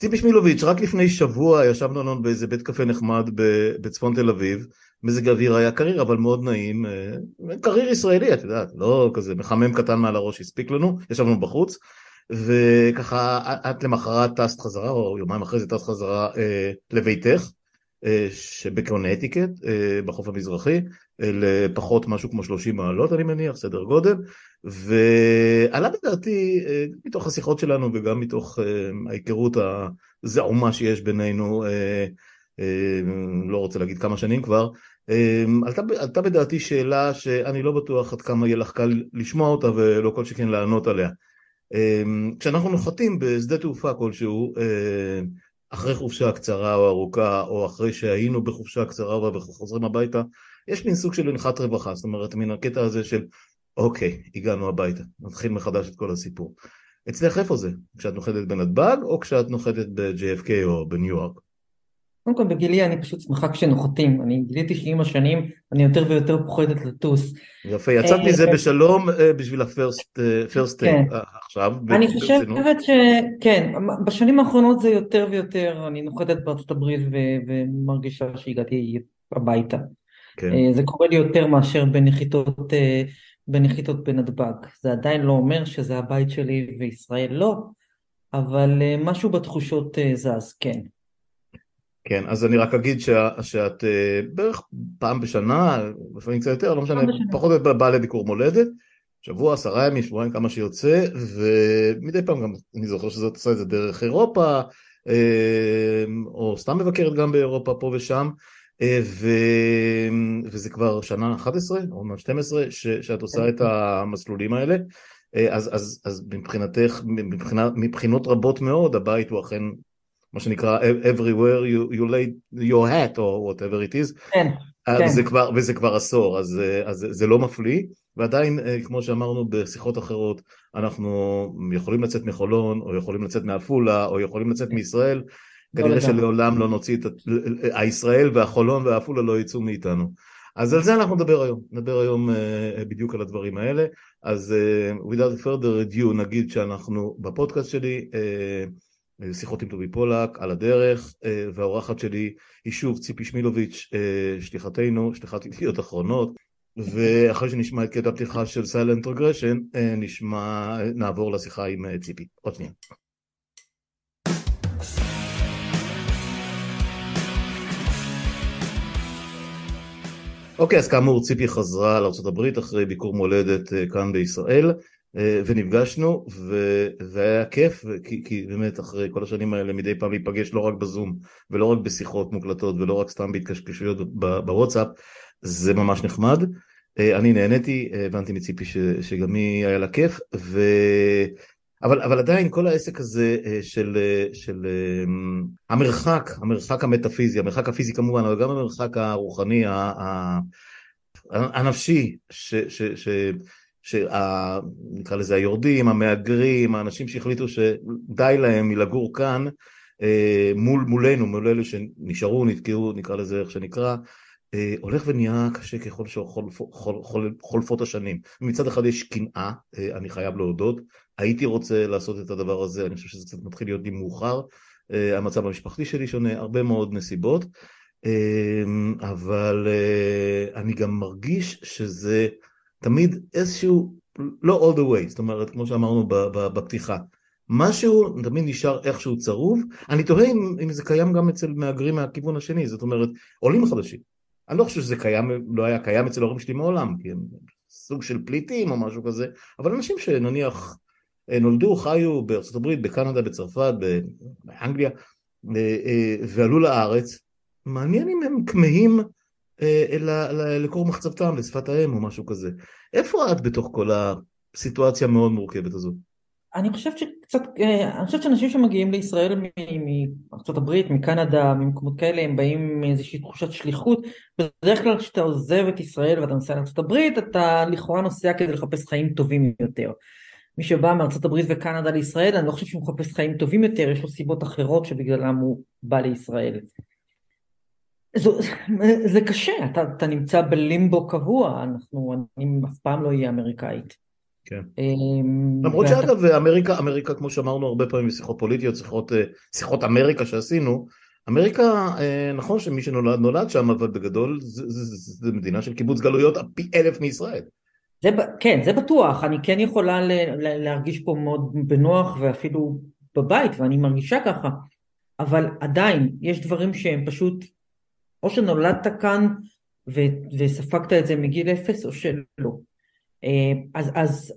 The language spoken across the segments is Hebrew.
ציפי שמילוביץ', רק לפני שבוע ישבנו לנו באיזה בית קפה נחמד בצפון תל אביב, מזג האוויר היה קריר אבל מאוד נעים, אה, קריר ישראלי את יודעת, לא כזה מחמם קטן מעל הראש הספיק לנו, ישבנו בחוץ, וככה את למחרת טסת חזרה, או יומיים אחרי זה טסת חזרה אה, לביתך, אה, שבקונטיקט, בחוף המזרחי, לפחות משהו כמו 30 מעלות אני מניח, סדר גודל, ועלה בדעתי, מתוך השיחות שלנו וגם מתוך ההיכרות הזעומה שיש בינינו, לא רוצה להגיד כמה שנים כבר, עלתה, עלתה בדעתי שאלה שאני לא בטוח עד כמה יהיה לך קל לשמוע אותה ולא כל שכן לענות עליה. כשאנחנו נוחתים בשדה תעופה כלשהו, אחרי חופשה קצרה או ארוכה, או אחרי שהיינו בחופשה קצרה וחוזרים הביתה, יש מין סוג של הנחת רווחה, זאת אומרת, מן הקטע הזה של אוקיי, הגענו הביתה, נתחיל מחדש את כל הסיפור. אצלך איפה זה? כשאת נוחתת בנתב"ג, או כשאת נוחתת ב-JFK או בניו יורק? קודם כל בגילי אני פשוט שמחה כשנוחתים, אני גיליתי שעם השנים אני יותר ויותר פוחדת לטוס. יפה, יצאת מזה אה, בשלום אה, בשביל הפרסט טייק כן. אה, עכשיו. אני חושבת שכן, בשנים האחרונות זה יותר ויותר, אני נוחתת בארצות הברית ומרגישה שהגעתי הביתה. כן. זה קורה לי יותר מאשר בנחיתות, בנחיתות בנתב"ג. זה עדיין לא אומר שזה הבית שלי וישראל לא, אבל משהו בתחושות זז, כן. כן, אז אני רק אגיד שה, שאת uh, בערך פעם בשנה, לפעמים קצת יותר, לא משנה, פחות או יותר באה לביקור מולדת, שבוע, עשרה ימים, שבועיים, כמה שיוצא, ומדי פעם גם אני זוכר שזאת עושה את זה דרך אירופה, או סתם מבקרת גם באירופה פה ושם, ו... וזה כבר שנה 11, או 12, ש... שאת עושה את המסלולים האלה. אז, אז, אז מבחינתך, מבחינה, מבחינות רבות מאוד, הבית הוא אכן מה שנקרא everywhere you, you lay your hat או whatever it is, כן, אה, כן. וזה, כבר, וזה כבר עשור, אז, אה, אז זה לא מפליא, ועדיין אה, כמו שאמרנו בשיחות אחרות, אנחנו יכולים לצאת מחולון, או יכולים לצאת מעפולה, או יכולים לצאת מישראל, כנראה שלעולם לא נוציא את הישראל והחולון והעפולה לא יצאו מאיתנו. אז על זה אנחנו נדבר היום, נדבר היום uh, בדיוק על הדברים האלה, אז uh, without further ado נגיד שאנחנו בפודקאסט שלי uh, שיחות עם טובי פולק על הדרך, אה, והאורחת שלי היא שוב ציפי שמילוביץ', אה, שליחתנו, שליחת ידיעות אחרונות, ואחרי שנשמע את קטע הפתיחה של סיילנט רגרשן, אה, נשמע, נעבור לשיחה עם ציפי. עוד שנייה. אוקיי, אז כאמור ציפי חזרה לארה"ב אחרי ביקור מולדת כאן בישראל. אה, ונפגשנו וזה היה כיף כי, כי באמת אחרי כל השנים האלה מדי פעם להיפגש לא רק בזום ולא רק בשיחות מוקלטות ולא רק סתם בהתקשקשויות בוואטסאפ זה ממש נחמד אה, אני נהניתי הבנתי מציפי ש, שגם היא היה לה כיף ו... אבל, אבל עדיין כל העסק הזה אה, של, של המרחק, המרחק המטאפיזי, המרחק הפיזי כמובן, אבל גם המרחק הרוחני, הנפשי, ש, ש, ש, שנקרא לזה היורדים, המהגרים, האנשים שהחליטו שדי להם מלגור כאן אה, מול, מולנו, מול אלה שנשארו, נתקעו, נקרא לזה איך שנקרא, אה, הולך ונהיה קשה ככל שחולפות השנים. מצד אחד יש קנאה, אה, אני חייב להודות, הייתי רוצה לעשות את הדבר הזה, אני חושב שזה קצת מתחיל להיות לי מאוחר, המצב המשפחתי שלי שונה, הרבה מאוד נסיבות, אבל אני גם מרגיש שזה תמיד איזשהו, לא all the way, זאת אומרת, כמו שאמרנו בפתיחה, משהו תמיד נשאר איכשהו צרוב, אני תוהה אם, אם זה קיים גם אצל מהגרים מהכיוון השני, זאת אומרת, עולים חדשים. אני לא חושב שזה קיים, לא היה קיים אצל ההורים שלי מעולם, כי הם סוג של פליטים או משהו כזה, אבל אנשים שנניח אה, נולדו, חיו בארצות הברית, בקנדה, בצרפת, באנגליה, אה, אה, ועלו לארץ, מעניין אם הם כמהים אה, לקור מחצבתם, לשפת האם או משהו כזה. איפה את בתוך כל הסיטואציה המאוד מורכבת הזאת? אני חושבת שקצת, אני חושבת שאנשים שמגיעים לישראל מארצות הברית, מקנדה, ממקומות כאלה, הם באים מאיזושהי תחושת שליחות. בדרך כלל כשאתה עוזב את ישראל ואתה נוסע לארצות הברית, אתה לכאורה נוסע כדי לחפש חיים טובים יותר. מי שבא מארצות הברית וקנדה לישראל, אני לא חושב שהוא מחפש חיים טובים יותר, יש לו סיבות אחרות שבגללם הוא בא לישראל. זו, זה קשה, אתה, אתה נמצא בלימבו קבוע, אנחנו, אני אף פעם לא אהיה אמריקאית. כן. אמ, למרות שאגב, אמריקה, אמריקה, כמו שאמרנו הרבה פעמים שיחות פוליטיות, שיחות, אה, שיחות אמריקה שעשינו, אמריקה, אה, נכון שמי שנולד נולד שם, אבל בגדול זו מדינה של קיבוץ גלויות פי אלף מישראל. זה, כן, זה בטוח, אני כן יכולה להרגיש פה מאוד בנוח ואפילו בבית, ואני מרגישה ככה, אבל עדיין יש דברים שהם פשוט, או שנולדת כאן ו- וספגת את זה מגיל אפס, או שלא. אה, אז, אז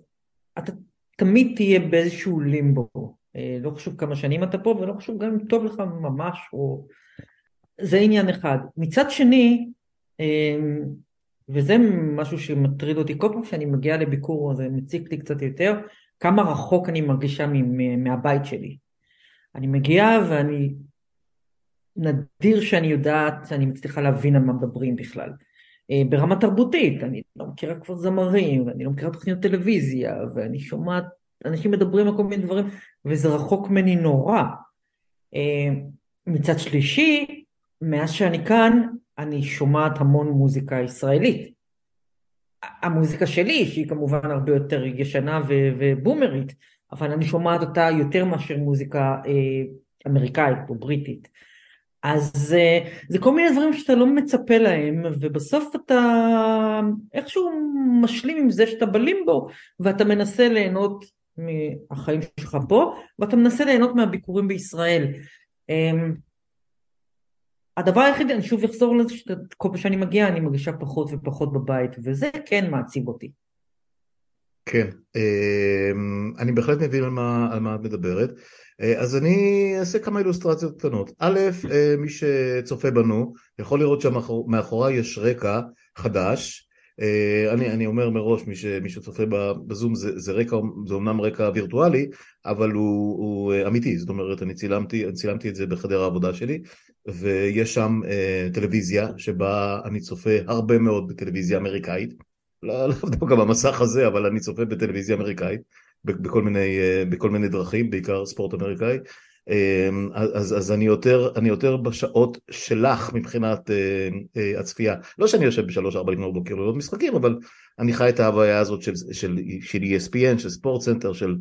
אתה תמיד תהיה באיזשהו לימבו, אה, לא חשוב כמה שנים אתה פה ולא חשוב גם אם טוב לך ממש, או... זה עניין אחד. מצד שני, אה, וזה משהו שמטריד אותי כל פעם שאני מגיעה לביקור, זה מציק לי קצת יותר, כמה רחוק אני מרגישה מהבית שלי. אני מגיעה ואני, נדיר שאני יודעת, שאני מצליחה להבין על מה מדברים בכלל. אה, ברמה תרבותית, אני לא מכירה כבר זמרים, ואני לא מכירה תוכניות טלוויזיה, ואני שומעת אנשים מדברים על כל מיני דברים, וזה רחוק ממני נורא. אה, מצד שלישי, מאז שאני כאן, אני שומעת המון מוזיקה ישראלית. המוזיקה שלי, שהיא כמובן הרבה יותר ישנה ובומרית, אבל אני שומעת אותה יותר מאשר מוזיקה אה, אמריקאית או בריטית. אז אה, זה כל מיני דברים שאתה לא מצפה להם, ובסוף אתה איכשהו משלים עם זה שאתה בלימבו, ואתה מנסה ליהנות מהחיים שלך פה, ואתה מנסה ליהנות מהביקורים בישראל. אמ, הדבר היחיד, אני שוב אחזור לזה, שכל פעם שאני מגיעה אני מרגישה פחות ופחות בבית, וזה כן מעציב אותי. כן, אמ, אני בהחלט מבין על מה, על מה את מדברת. אה, אז אני אעשה כמה אילוסטרציות קטנות. א', אה, מי שצופה בנו יכול לראות שמאחוריי יש רקע חדש. אה, אני, אני אומר מראש, מי, ש, מי שצופה בזום זה, זה רקע, זה אומנם רקע וירטואלי, אבל הוא, הוא אמיתי, זאת אומרת אני צילמתי, אני צילמתי את זה בחדר העבודה שלי, ויש שם אה, טלוויזיה שבה אני צופה הרבה מאוד בטלוויזיה אמריקאית, לא, לא דווקא במסך הזה, אבל אני צופה בטלוויזיה אמריקאית, בכל מיני, אה, בכל מיני דרכים, בעיקר ספורט אמריקאי. אמ, אז, אז אני, יותר, אני יותר בשעות שלך מבחינת אה, אה, הצפייה. לא שאני יושב בשלוש ארבע לפנות בוקר לראות משחקים, אבל אני חי את ההוויה הזאת של, של, של ESPN, של SportsCenter, של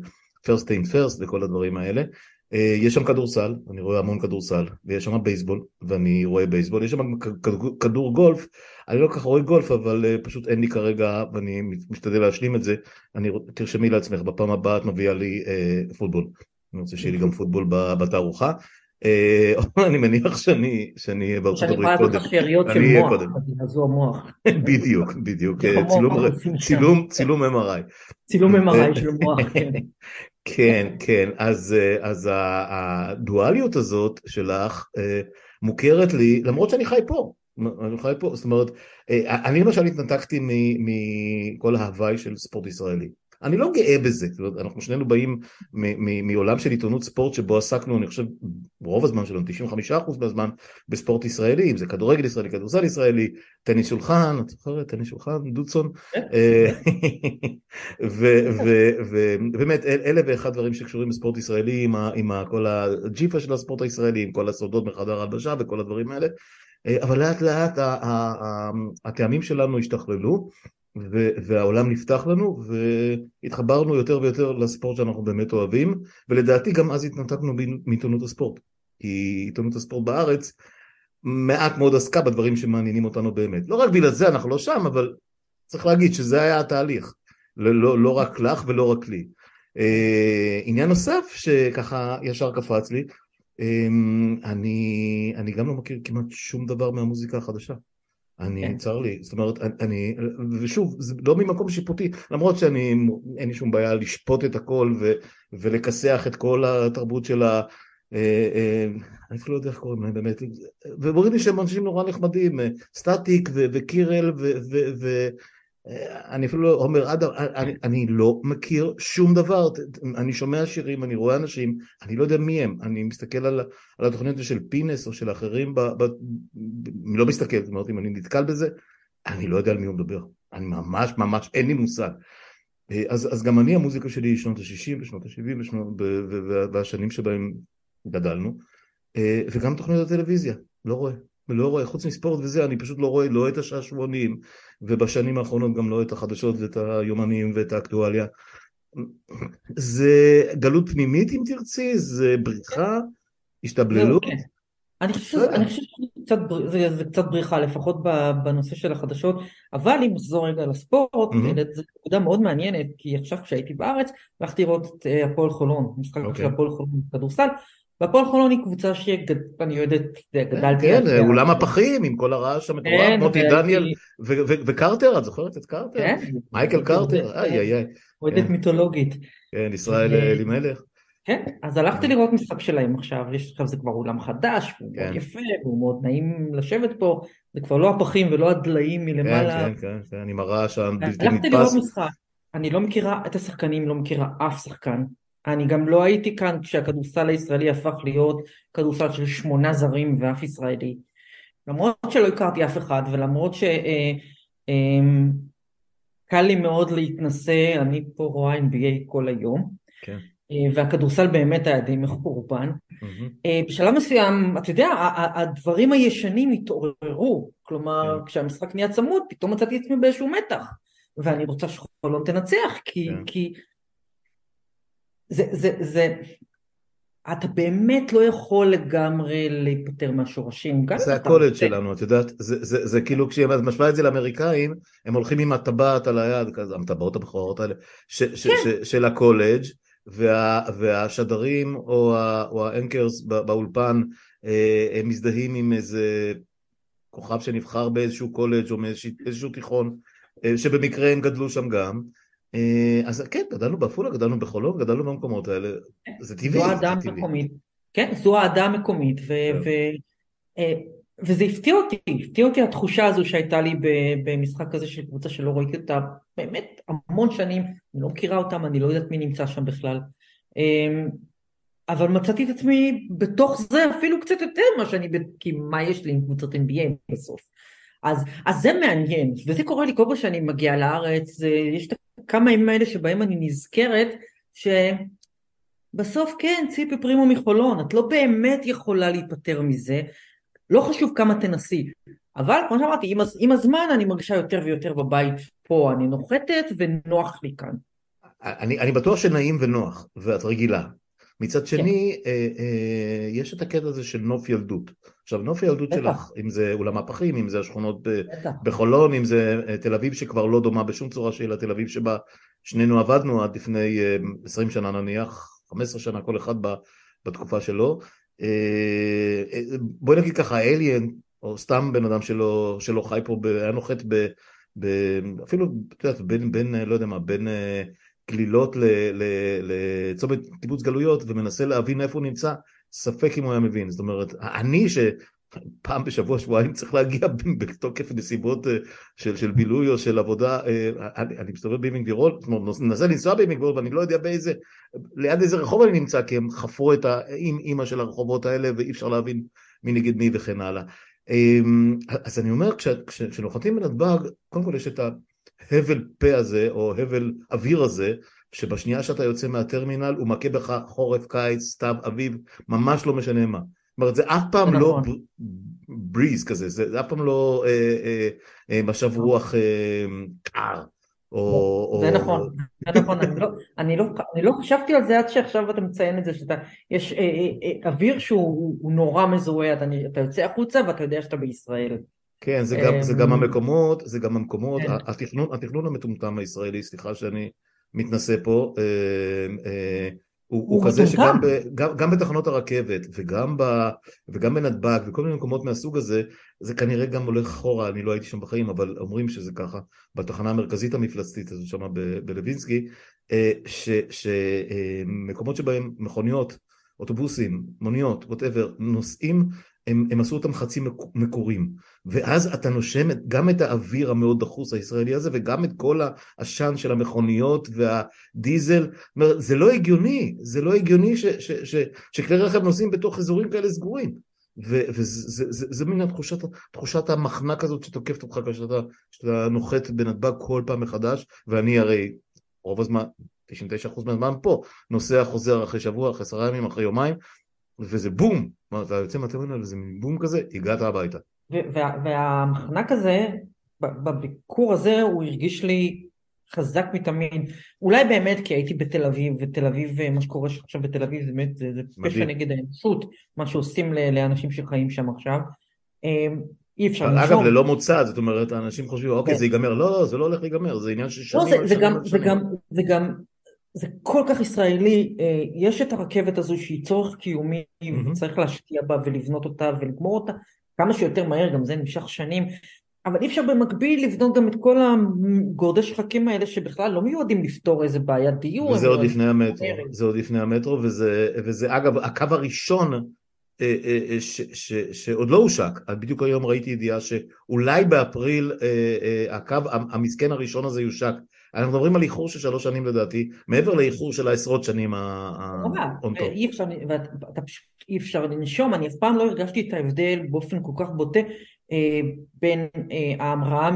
First Things First וכל הדברים האלה. אה, יש שם כדורסל, אני רואה המון כדורסל, ויש שם בייסבול, ואני רואה בייסבול, יש שם כדור, כדור גולף, אני לא כל כך רואה גולף, אבל אה, פשוט אין לי כרגע, ואני משתדל להשלים את זה, אני, תרשמי לעצמך, בפעם הבאה את מביאה לי uh, פוטבול. אני רוצה שיהיה לי גם פוטבול בתערוכה. אה, אני מניח שאני אהיה בארצות הברית קודם. שאריות של מוח, בדיוק, בדיוק, צילום MRI. צילום MRI של מוח, כן. כן, אז, אז הדואליות הזאת שלך אה, מוכרת לי, למרות שאני חי פה, אני חי פה, זאת אומרת, אה, אני למשל התנתקתי מכל ההוואי של ספורט ישראלי. אני לא גאה בזה, אנחנו שנינו באים מעולם של עיתונות ספורט שבו עסקנו, אני חושב, רוב הזמן שלנו, 95% מהזמן, בספורט ישראלי, אם זה כדורגל ישראלי, כדורסל ישראלי, טניס שולחן, את זוכרת, טניס שולחן, דודסון, כן. אה, ובאמת, אלה ואחד דברים שקשורים בספורט ישראלי, עם כל הג'יפה של הספורט הישראלי, עם כל הסודות מחדר הלבשה וכל הדברים האלה, אה, אבל לאט לאט הטעמים שלנו השתכללו. והעולם נפתח לנו והתחברנו יותר ויותר לספורט שאנחנו באמת אוהבים ולדעתי גם אז התנתקנו מעיתונות הספורט. כי עיתונות הספורט בארץ מעט מאוד עסקה בדברים שמעניינים אותנו באמת. לא רק בגלל זה אנחנו לא שם אבל צריך להגיד שזה היה התהליך. לא, לא, לא רק לך ולא רק לי. אה, עניין נוסף שככה ישר קפץ לי אה, אני, אני גם לא מכיר כמעט שום דבר מהמוזיקה החדשה אני, כן. צר לי, זאת אומרת, אני, ושוב, זה לא ממקום שיפוטי, למרות שאני, אין לי שום בעיה לשפוט את הכל ו, ולכסח את כל התרבות של ה... אה, אה, אני אפילו לא יודע איך קוראים להם באמת, וברור לי שהם אנשים נורא נחמדים, אה, סטטיק וקירל ו... אני אפילו לא אומר, אדם, אני, אני לא מכיר שום דבר, אני שומע שירים, אני רואה אנשים, אני לא יודע מי הם, אני מסתכל על, על התוכניות של פינס או של אחרים, ב, ב, ב, לא מסתכל, זאת אומרת, אם אני נתקל בזה, אני לא יודע על מי הוא מדבר, אני ממש ממש, אין לי מושג. אז, אז גם אני, המוזיקה שלי היא שנות ה-60 ושנות ה-70 והשנים שבהם גדלנו, וגם תוכניות הטלוויזיה, לא רואה. לא רואה, חוץ מספורט וזה, אני פשוט לא רואה לא את השעשועונים, ובשנים האחרונות גם לא את החדשות ואת היומנים ואת האקטואליה. זה גלות פנימית אם תרצי, זה בריחה, השתבללות. כן. אני חושב שזה קצת בריחה, לפחות בנושא של החדשות, אבל אם נחזור רגע לספורט, זו נקודה מאוד מעניינת, כי עכשיו כשהייתי בארץ, הלכתי לראות את אה, הפועל חולון, משחק של אוקיי. הפועל חולון בכדורסל, והפועל חולון היא קבוצה שאני יודעת, גדלתי... כן, אולם הפחים עם כל הרעש המטורף, כן, מוטי דניאל וקרטר, את זוכרת את קרטר? כן. מייקל קרטר, איי איי איי. אוהדת מיתולוגית. כן, ישראל אלימלך. כן, אז הלכתי לראות משחק שלהם עכשיו, יש עכשיו זה כבר אולם חדש, הוא מאוד יפה, והוא מאוד נעים לשבת פה, זה כבר לא הפחים ולא הדליים מלמעלה. כן, כן, כן, עם הרעש הבלתי נתפס. הלכתי לראות משחק, אני לא מכירה את השחקנים, לא מכירה אף שחקן. אני גם לא הייתי כאן כשהכדורסל הישראלי הפך להיות כדורסל של שמונה זרים ואף ישראלי. למרות שלא הכרתי אף אחד ולמרות שקל אה, אה, לי מאוד להתנסה, אני פה רואה NBA כל היום. כן. אה, והכדורסל באמת היה די מחורבן. Mm-hmm. בשלב מסוים, אתה יודע, הדברים הישנים התעוררו, כלומר, כן. כשהמשחק נהיה צמוד, פתאום מצאתי עצמי באיזשהו מתח, ואני רוצה שחולון תנצח, כי, כן. כי זה, זה, זה, אתה באמת לא יכול לגמרי להיפטר מהשורשים. זה הקולג' שלנו, את יודעת, זה, זה, זה כאילו כשהיא משווה את זה לאמריקאים, הם הולכים עם הטבעת על היד, כזה, הטבעות הבכירות האלה, ש, ש, כן. ש, של הקולג', וה, והשדרים או, ה, או ה anchors באולפן, אה, הם מזדהים עם איזה כוכב שנבחר באיזשהו קולג' או מאיזשהו תיכון, אה, שבמקרה הם גדלו שם גם. אה, אז כן, גדלנו בעפולה, גדלנו בחולון, גדלנו במקומות האלה, זה טבעי. זו אהדה מקומית, כן, זו אהדה מקומית, ו, כן. אה, וזה הפתיע אותי, הפתיע אותי התחושה הזו שהייתה לי במשחק כזה של קבוצה שלא ראיתי אותה באמת המון שנים, אני לא מכירה אותם, אני לא יודעת מי נמצא שם בכלל. אמ, אבל מצאתי את עצמי בתוך זה אפילו קצת יותר ממה שאני, כי מה יש לי עם קבוצות NBA בסוף. אז, אז זה מעניין, וזה קורה לי כל פעם שאני מגיעה לארץ, יש את כמה ימים האלה שבהם אני נזכרת שבסוף כן, ציפי פרימו מחולון, את לא באמת יכולה להיפטר מזה, לא חשוב כמה תנסי, אבל כמו שאמרתי, עם, עם הזמן אני מרגישה יותר ויותר בבית פה, אני נוחתת ונוח לי כאן. אני, אני בטוח שנעים ונוח, ואת רגילה. מצד שני, כן. אה, אה, יש את הקטע הזה של נוף ילדות. עכשיו, נוף הילדות בטח. שלך, אם זה אולם הפחים, אם זה השכונות בטח. בחולון, אם זה אה, תל אביב שכבר לא דומה בשום צורה שהיא לתל אביב שבה שנינו עבדנו עד לפני אה, 20 שנה נניח, 15 שנה כל אחד בתקופה שלו. אה, אה, בואי נגיד ככה, אליאן, או סתם בן אדם שלא, שלא חי פה, היה נוחת ב... ב אפילו, את יודעת, בין, בין, לא יודע מה, בין אה, גלילות לצומת קיבוץ גלויות ומנסה להבין איפה הוא נמצא, ספק אם הוא היה מבין. זאת אומרת, אני שפעם בשבוע, שבועיים צריך להגיע בתוקף נסיבות אה, של, של בילוי או של עבודה, אה, אני, אני מסתובב בימינג דירול, זאת אומרת, מנסה לנסוע בימינג דירול ואני לא יודע באיזה, ליד איזה רחוב אני נמצא, כי הם חפרו את האימא של הרחובות האלה ואי אפשר להבין מי נגד מי וכן הלאה. אמ, אז אני אומר, כשנוחתים בנתב"ג, קודם כל יש את ההבל פה הזה, או הבל אוויר הזה, שבשנייה שאתה יוצא מהטרמינל הוא מכה בך חורף, קיץ, סתיו, אביב, ממש לא משנה מה. זאת אומרת, זה אף פעם לא נכון. בריז כזה, זה אף פעם לא אה, אה, אה, משב נכון. רוח קר. או, זה. נכון, זה נכון, אני לא, לא, אני לא חשבתי על זה עד שעכשיו אתה מציין את זה, שאתה, יש אה, אוויר שהוא נורא מזוהה, אתה יוצא החוצה ואתה יודע שאתה בישראל. כן, זה גם, זה גם אמ, המקומות, זה גם המקומות, כן. התכנון, התכנון המטומטם הישראלי, סליחה שאני מתנשא פה, אה, אה, הוא, הוא כזה שגם ב, גם, גם בתחנות הרכבת וגם, ב, וגם בנתב"ג וכל מיני מקומות מהסוג הזה, זה כנראה גם הולך אחורה, אני לא הייתי שם בחיים, אבל אומרים שזה ככה, בתחנה המרכזית המפלצתית הזאת שם בלווינסקי, אה, שמקומות שבהם מכוניות, אוטובוסים, מוניות, ווטאבר, נוסעים הם, הם עשו אותם חצי מקורים, ואז אתה נושם גם את האוויר המאוד דחוס הישראלי הזה וגם את כל העשן של המכוניות והדיזל, זה לא הגיוני, זה לא הגיוני שכלי רכב נוסעים בתוך אזורים כאלה סגורים, וזה מין התחושת, תחושת המחנק הזאת שתוקפת אותך כשאתה נוחת בנתב"ג כל פעם מחדש, ואני הרי רוב הזמן, 99% מהזמן פה, נוסע חוזר אחרי שבוע, אחרי עשרה ימים, אחרי יומיים, וזה בום, אתה יוצא מהטרמינל וזה בום כזה, הגעת הביתה. והמחנק הזה, בביקור הזה הוא הרגיש לי חזק מתמיד, אולי באמת כי הייתי בתל אביב, ותל אביב, מה שקורה עכשיו בתל אביב זה באמת, זה, זה פשע נגד האנושות, מה שעושים לאנשים שחיים שם עכשיו. אמ, אי אפשר לנשום. אגב, ללא מוצא, זאת אומרת, האנשים חושבים, אוקיי, כן. זה ייגמר. לא, לא, זה לא הולך להיגמר, זה עניין של שנים לא, זה, זה גם, זה גם, זה גם, זה כל כך ישראלי, אה, יש את הרכבת הזו שהיא צורך קיומי, mm-hmm. וצריך להשקיע בה ולבנות אותה ולגמור אותה כמה שיותר מהר, גם זה נמשך שנים, אבל אי אפשר במקביל לבנות גם את כל הגורדי שחקים האלה שבכלל לא מיועדים לפתור איזה בעיית דיור. וזה עוד לפני המטרו, זה עוד לפני המטרו, וזה, וזה אגב הקו הראשון אה, אה, אה, ש, ש, שעוד לא הושק, בדיוק היום ראיתי ידיעה שאולי באפריל הקו המסכן הראשון הזה יושק, אנחנו מדברים על איחור של שלוש שנים לדעתי, מעבר לאיחור של העשרות שנים האונטו. אי אפשר, ואתה פשוט אי אפשר לנשום, אני אף פעם לא הרגשתי את ההבדל באופן כל כך בוטה בין ההמראה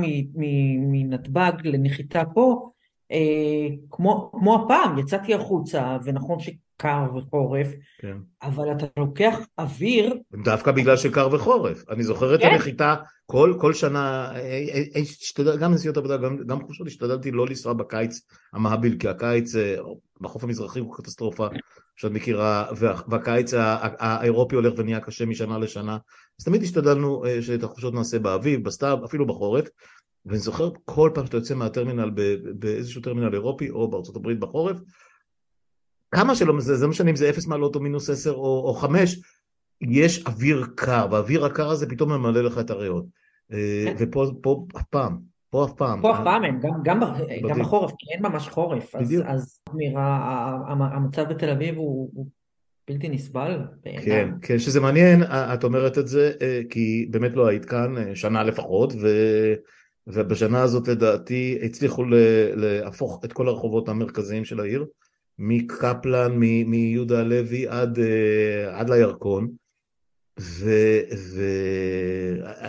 מנתב"ג לנחיתה פה, כמו, כמו הפעם, יצאתי החוצה, ונכון ש... קר וחורף, כן. אבל אתה לוקח אוויר... דווקא בגלל שקר וחורף. אני זוכר את כן. הנחיתה כל, כל שנה, אה, אה, אה, גם נסיעות עבודה, גם, גם חופשות, השתדלתי לא לנסוע בקיץ המהביל, כי הקיץ בחוף המזרחי הוא קטסטרופה שאת מכירה, והקיץ האירופי הולך ונהיה קשה משנה לשנה, אז תמיד השתדלנו שאת החופשות נעשה באביב, בסתיו, אפילו בחורף. ואני זוכר כל פעם שאתה יוצא מהטרמינל באיזשהו טרמינל אירופי או בארצות הברית בחורף, כמה שלא, זה, זה משנה אם זה אפס מעלות או מינוס עשר או, או חמש, יש אוויר קר, והאוויר הקר הזה פתאום ממלא לך את הריאות. אה, כן. ופה פה אף פעם, פה אף פעם. פה אף פעם אין, גם, גם, גם בחורף, כי אין ממש חורף. בדיוק. אז, אז מירה, המצב בתל אביב הוא, הוא בלתי נסבל. כן, כן, שזה מעניין, את אומרת את זה, אה, כי באמת לא היית כאן אה, שנה לפחות, ו... ובשנה הזאת לדעתי הצליחו להפוך את כל הרחובות המרכזיים של העיר. מקפלן, מיהודה הלוי עד, אה, עד לירקון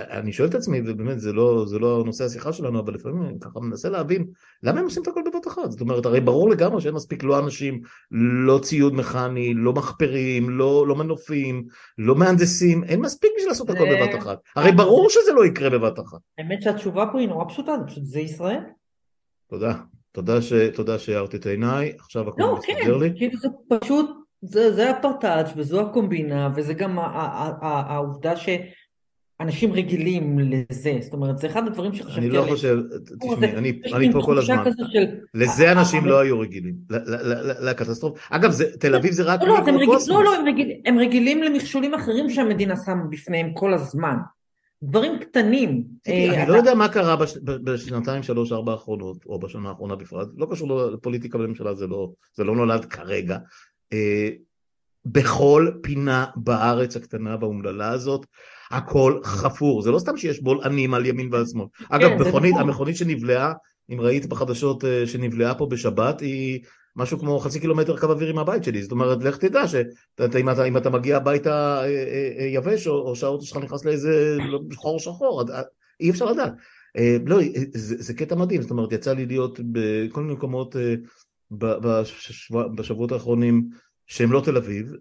ואני שואל את עצמי, ובאמת זה לא, זה לא נושא השיחה שלנו, אבל לפעמים אני ככה מנסה להבין למה הם עושים את הכל בבת אחת. זאת אומרת, הרי ברור לגמרי שאין מספיק לא אנשים, לא ציוד מכני, לא מחפרים, לא, לא מנופים, לא מהנדסים, אין מספיק בשביל לעשות הכל בבת אחת. הרי ברור שזה לא יקרה בבת אחת. האמת שהתשובה פה היא נורא פשוטה, זה פשוט זה ישראל. תודה. תודה, ש... תודה שהארת את עיניי, עכשיו הכל לא, מסתדר כן, לי. כאילו זה פשוט, זה, זה הפרטאץ' וזו הקומבינה, וזה גם העובדה שאנשים רגילים לזה, זאת אומרת, זה אחד הדברים שחשבתי עליהם. אני לא חושב, תשמעי, אני, אני פה כל הזמן. של... לזה אנשים לא היו רגילים, לקטסטרופה. אגב, זה, תל אביב זה רק לא, לא, מיקרוקוסמוס. לא, לא, הם, רגיל, הם רגילים למכשולים אחרים שהמדינה שמה בפניהם כל הזמן. דברים קטנים. אני אה, לא יודע מה קרה בשנתיים, שלוש, ארבע האחרונות, או בשנה האחרונה בפרט, לא קשור לפוליטיקה בממשלה, זה לא, זה לא נולד כרגע. אה, בכל פינה בארץ הקטנה והאומללה הזאת, הכל חפור. זה לא סתם שיש בולענים על ימין ועל שמאל. אגב, כן, מכונית, נכון. המכונית שנבלעה, אם ראית בחדשות אה, שנבלעה פה בשבת, היא משהו כמו חצי קילומטר קו אווירי מהבית שלי, זאת אומרת, לך תדע שאם אתה, אתה מגיע הביתה אה, אה, אה, יבש, או, או שהאוטו שלך נכנס לאיזה חור שחור, אי אפשר לדעת. לא, זה, זה קטע מדהים, זאת אומרת, יצא לי להיות בכל מיני מקומות בשבועות האחרונים שהם לא תל אביב,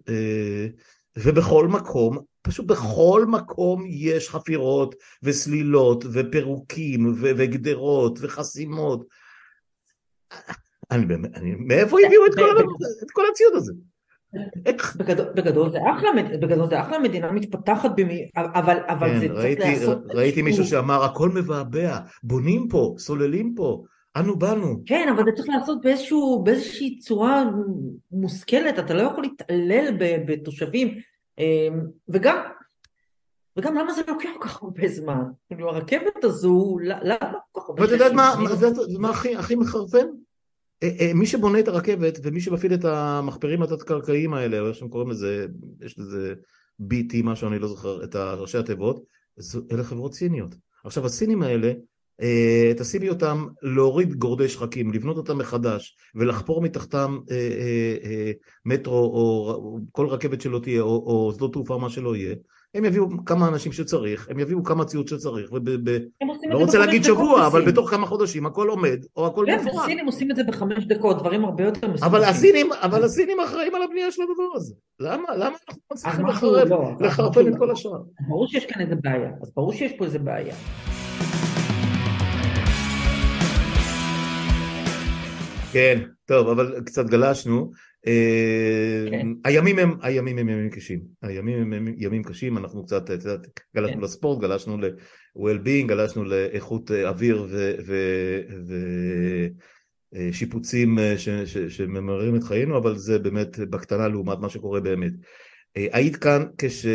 ובכל מקום, פשוט בכל מקום יש חפירות וסלילות ופירוקים וגדרות וחסימות. אני באמת, אני, מאיפה הביאו את כל, את כל הציוד הזה? בגדול זה אחלה, בגדול זה אחלה מדינה מתפתחת, במי, אבל, אבל כן, זה ראיתי, צריך לעשות... ראיתי מישהו שאמר הכל מבעבע, בונים פה, סוללים פה, אנו באנו. כן, אבל זה צריך לעשות באיזשהו, באיזושהי צורה מושכלת, אתה לא יכול להתעלל בתושבים, אמ, וגם, וגם למה זה לוקח כל כך הרבה זמן? כאילו הרכבת הזו, למה כל כך הרבה... ואת יודעת מה הכי מחרפן? אה, אה, מי שבונה את הרכבת ומי שמפעיל את המחפרים התת-קרקעיים האלה, או איך שהם קוראים לזה, יש לזה BT משהו, אני לא זוכר את ראשי התיבות, אלה חברות סיניות. עכשיו הסינים האלה, אה, תשימי אותם להוריד גורדי שחקים, לבנות אותם מחדש ולחפור מתחתם מטרו או כל רכבת שלא תהיה או, שדות תעופה מה שלא יהיה, הם יביאו כמה אנשים שצריך, הם יביאו כמה ציוד שצריך, לא רוצה להגיד שבוע, אבל בתוך כמה חודשים הכל עומד, או הכל מפורט. כן, הסינים עושים את זה בחמש דקות, דברים הרבה יותר מסוימים. אבל הסינים, אבל הסינים אחראים על הבנייה של הדבר הזה. למה? למה אנחנו מצליחים לא, לחרפן את כל השאר? ברור שיש כאן איזה בעיה, אז ברור שיש פה איזה בעיה. כן, טוב, אבל קצת גלשנו. כן. הימים הם, הימים הם ימים קשים, הימים הם ימים קשים, אנחנו קצת, גלשנו כן. לספורט, גלשנו ל-well-being, גלשנו לאיכות אוויר ושיפוצים שממררים את חיינו, אבל זה באמת בקטנה לעומת מה שקורה באמת. היית כאן כש...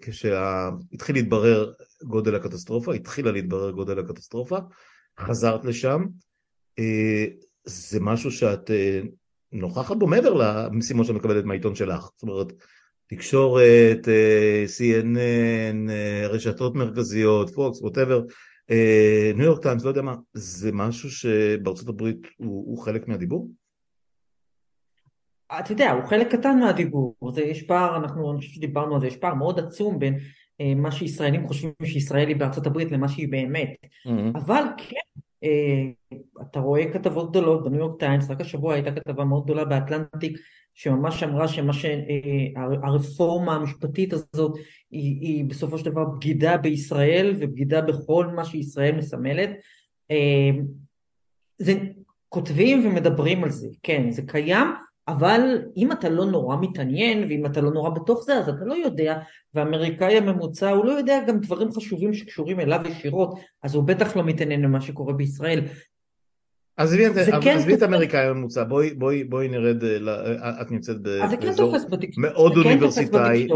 כשהתחיל להתברר גודל הקטסטרופה, התחילה להתברר גודל הקטסטרופה, חזרת לשם, זה משהו שאת נוכחת בו מעבר למשימות שאת מקבלת מהעיתון שלך, זאת אומרת תקשורת, CNN, רשתות מרכזיות, פוקס, ווטאבר, ניו יורק טיימס, לא יודע מה, זה משהו שבארצות הברית הוא, הוא חלק מהדיבור? אתה יודע, הוא חלק קטן מהדיבור, זה יש פער, אנחנו, אני חושב שדיברנו על זה, יש פער מאוד עצום בין אה, מה שישראלים חושבים שישראל היא בארצות הברית למה שהיא באמת, mm-hmm. אבל כן, אה, אתה רואה כתבות גדולות בניו יורק טיימס, רק השבוע הייתה כתבה מאוד גדולה באטלנטיק שממש אמרה שמה שהרפורמה אה, המשפטית הזאת היא, היא בסופו של דבר בגידה בישראל ובגידה בכל מה שישראל מסמלת. אה, זה, כותבים ומדברים על זה, כן, זה קיים, אבל אם אתה לא נורא מתעניין ואם אתה לא נורא בתוך זה אז אתה לא יודע. והאמריקאי הממוצע הוא לא יודע גם דברים חשובים שקשורים אליו ישירות אז הוא בטח לא מתעניין למה שקורה בישראל. עזבי כן את האמריקאי הממוצע בואי, בואי, בואי נרד, אה, אה, את נמצאת כן באזור מאוד כן אוניברסיטאי,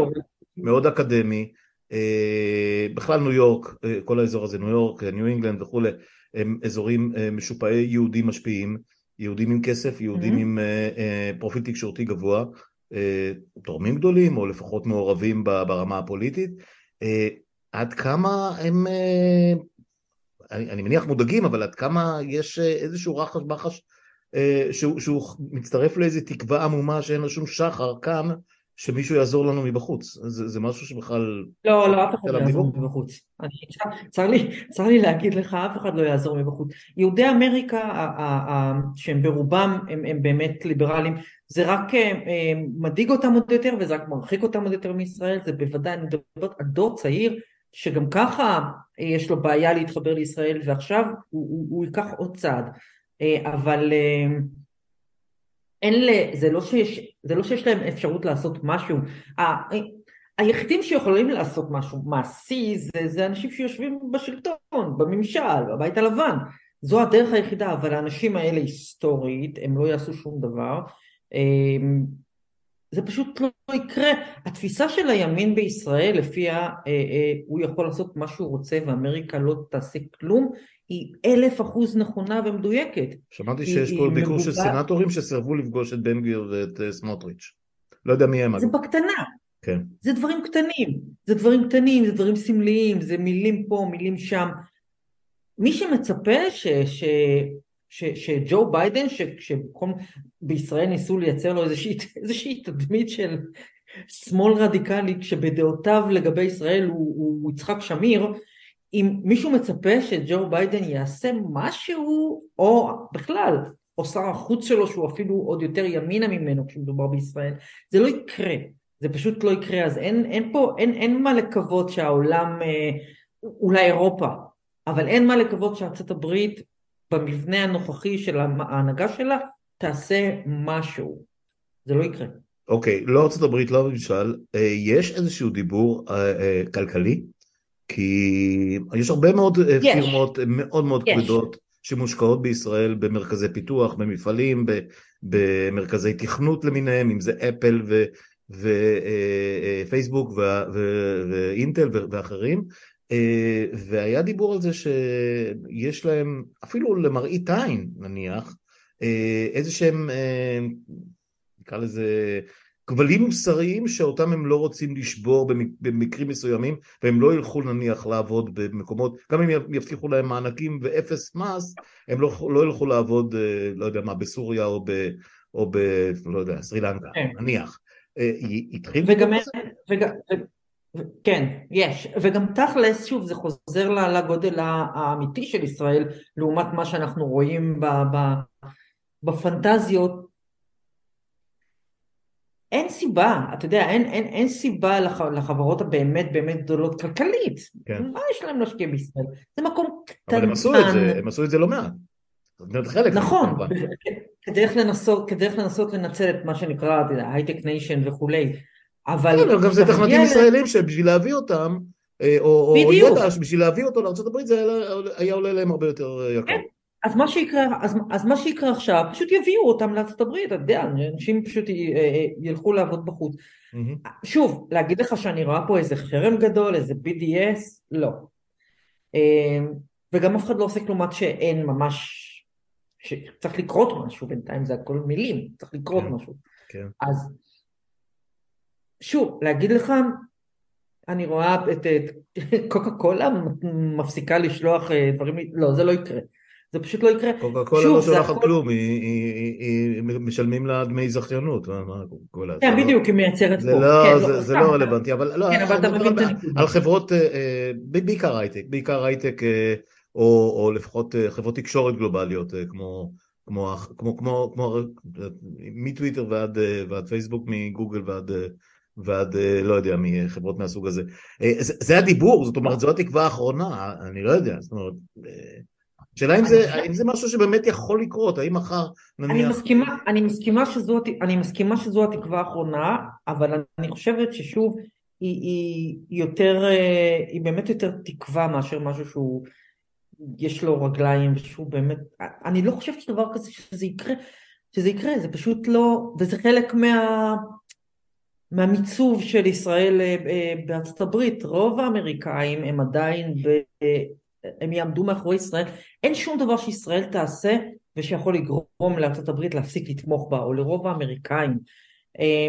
מאוד אקדמי, אה, בכלל ניו יורק, כל האזור הזה ניו יורק, ניו אינגלנד וכולי, הם אזורים משופעי יהודים משפיעים יהודים עם כסף, יהודים mm-hmm. עם אה, אה, פרופיל תקשורתי גבוה, אה, תורמים גדולים או לפחות מעורבים ברמה הפוליטית, אה, עד כמה הם, אה, אני, אני מניח מודאגים, אבל עד כמה יש אה, איזשהו רחש בחש uh, שהוא, שהוא מצטרף לאיזו תקווה עמומה שאין לה שום שחר כאן שמישהו יעזור לנו מבחוץ, זה, זה משהו שבכלל... לא, לא, אף אחד לא יעזור מבחוץ. צר לי, צר לי להגיד לך, אף אחד לא יעזור מבחוץ. יהודי אמריקה, שהם ברובם, הם, הם באמת ליברלים, זה רק אה, אה, מדאיג אותם עוד יותר, וזה רק מרחיק אותם עוד יותר מישראל, זה בוודאי, אני מדברת על דור צעיר, שגם ככה אה, יש לו בעיה להתחבר לישראל, ועכשיו הוא, הוא, הוא ייקח עוד צעד. אבל... אין ל... זה לא שיש, זה לא שיש להם אפשרות לעשות משהו. היחידים שיכולים לעשות משהו מעשי זה, זה אנשים שיושבים בשלטון, בממשל, בבית הלבן. זו הדרך היחידה, אבל האנשים האלה היסטורית, הם לא יעשו שום דבר. אמ, זה פשוט לא יקרה. התפיסה של הימין בישראל, לפיה אה, אה, הוא יכול לעשות מה שהוא רוצה ואמריקה לא תעשה כלום, היא אלף אחוז נכונה ומדויקת. שמעתי שיש פה ביקור של סנטורים שסירבו לפגוש את בן גביר ואת uh, סמוטריץ'. לא יודע מי הם. זה בקטנה. כן. זה דברים קטנים. זה דברים קטנים, זה דברים סמליים, זה מילים פה, מילים שם. מי שמצפה ש... ש... ש, שג'ו ביידן, שבישראל ניסו לייצר לו איזושהי, איזושהי תדמית של שמאל רדיקלי, כשבדעותיו לגבי ישראל הוא, הוא, הוא יצחק שמיר, אם מישהו מצפה שג'ו ביידן יעשה משהו, או בכלל, או שר החוץ שלו שהוא אפילו עוד יותר ימינה ממנו כשמדובר בישראל, זה לא יקרה, זה פשוט לא יקרה, אז אין, אין פה, אין, אין מה לקוות שהעולם, אה, אולי אירופה, אבל אין מה לקוות שארצות הברית במבנה הנוכחי של ההנהגה שלה תעשה משהו, זה לא יקרה. אוקיי, okay, לא ארצות הברית, לא למשל, אה, יש איזשהו דיבור אה, כלכלי כי יש הרבה מאוד אה, יש. פירמות מאוד מאוד יש. כבדות שמושקעות בישראל במרכזי פיתוח, במפעלים, במרכזי תכנות למיניהם, אם זה אפל ופייסבוק אה, אה, ואינטל ואחרים, והיה דיבור על זה שיש להם, אפילו למראית עין נניח, איזה שהם, נקרא לזה כבלים מוסריים שאותם הם לא רוצים לשבור במקרים מסוימים והם לא ילכו נניח לעבוד במקומות, גם אם יבטיחו להם מענקים ואפס מס, הם לא, לא ילכו לעבוד, אה, לא יודע מה, בסוריה או ב... או ב... לא יודע, סרי לנקה, כן. נניח. אה, התחיל... וגם... וגם... כן, יש, וגם תכלס, שוב, זה חוזר לגודל האמיתי של ישראל לעומת מה שאנחנו רואים בפנטזיות אין סיבה, אתה יודע, אין, אין, אין סיבה לח, לחברות הבאמת באמת גדולות כלכלית. כן. מה יש להם להשקיע בישראל? זה מקום קטן. אבל הם עשו את זה, הם עשו את זה לא מעט. חלק. נכון, כדרך לנסות, כדרך לנסות לנצל את מה שנקרא הייטק nation וכולי, אבל... כן, גם זה תכנתים ישראלים שבשביל להביא אותם, אה, או ידע שבשביל להביא אותו לארה"ב זה היה עולה להם הרבה יותר יקר. אז מה שיקרה, אז, אז מה שיקרה עכשיו, פשוט יביאו אותם לארצות הברית, אתה יודע, אנשים פשוט י, אה, ילכו לעבוד בחוץ. Mm-hmm. שוב, להגיד לך שאני רואה פה איזה חרם גדול, איזה BDS, לא. וגם אף אחד לא עושה כלום עד שאין ממש, שצריך לקרות משהו, בינתיים זה הכל מילים, צריך לקרות כן, משהו. כן. אז שוב, להגיד לך, אני רואה את, את קוקה קולה מפסיקה לשלוח אה, דברים, לא, זה לא יקרה. זה פשוט לא יקרה. קוקה קולה לא שולחת כלום, היא משלמים לה דמי זכיינות. כן, בדיוק, היא מייצרת פה. לא, כן, זה לא רלוונטי, אבל לא, כן, אתה מבין את הנקודה. על חברות, אה, אה, בעיקר הייטק, בעיקר הייטק, או לפחות חברות תקשורת גלובליות, כמו... כמו, כמו, כמו, כמו, מטוויטר ועד, ועד פייסבוק, מגוגל ועד, ועד לא יודע מי, חברות מהסוג הזה. זה, זה הדיבור, זאת אומרת זו התקווה האחרונה, אני לא יודע, זאת אומרת, השאלה אם זה, האם זה משהו שבאמת יכול לקרות, האם מחר נניח... אני מסכימה, אני מסכימה, שזו, אני מסכימה שזו התקווה האחרונה, אבל אני חושבת ששוב, היא, היא, יותר, היא באמת יותר תקווה מאשר משהו שהוא, יש לו רגליים, שהוא באמת, אני לא חושבת שדבר כזה שזה יקרה, שזה יקרה, זה פשוט לא, וזה חלק מה... מהמיצוב של ישראל אה, אה, בארצות הברית, רוב האמריקאים הם עדיין, ב, הם יעמדו מאחורי ישראל, אין שום דבר שישראל תעשה ושיכול לגרום הברית להפסיק לתמוך בה, או לרוב האמריקאים. אה,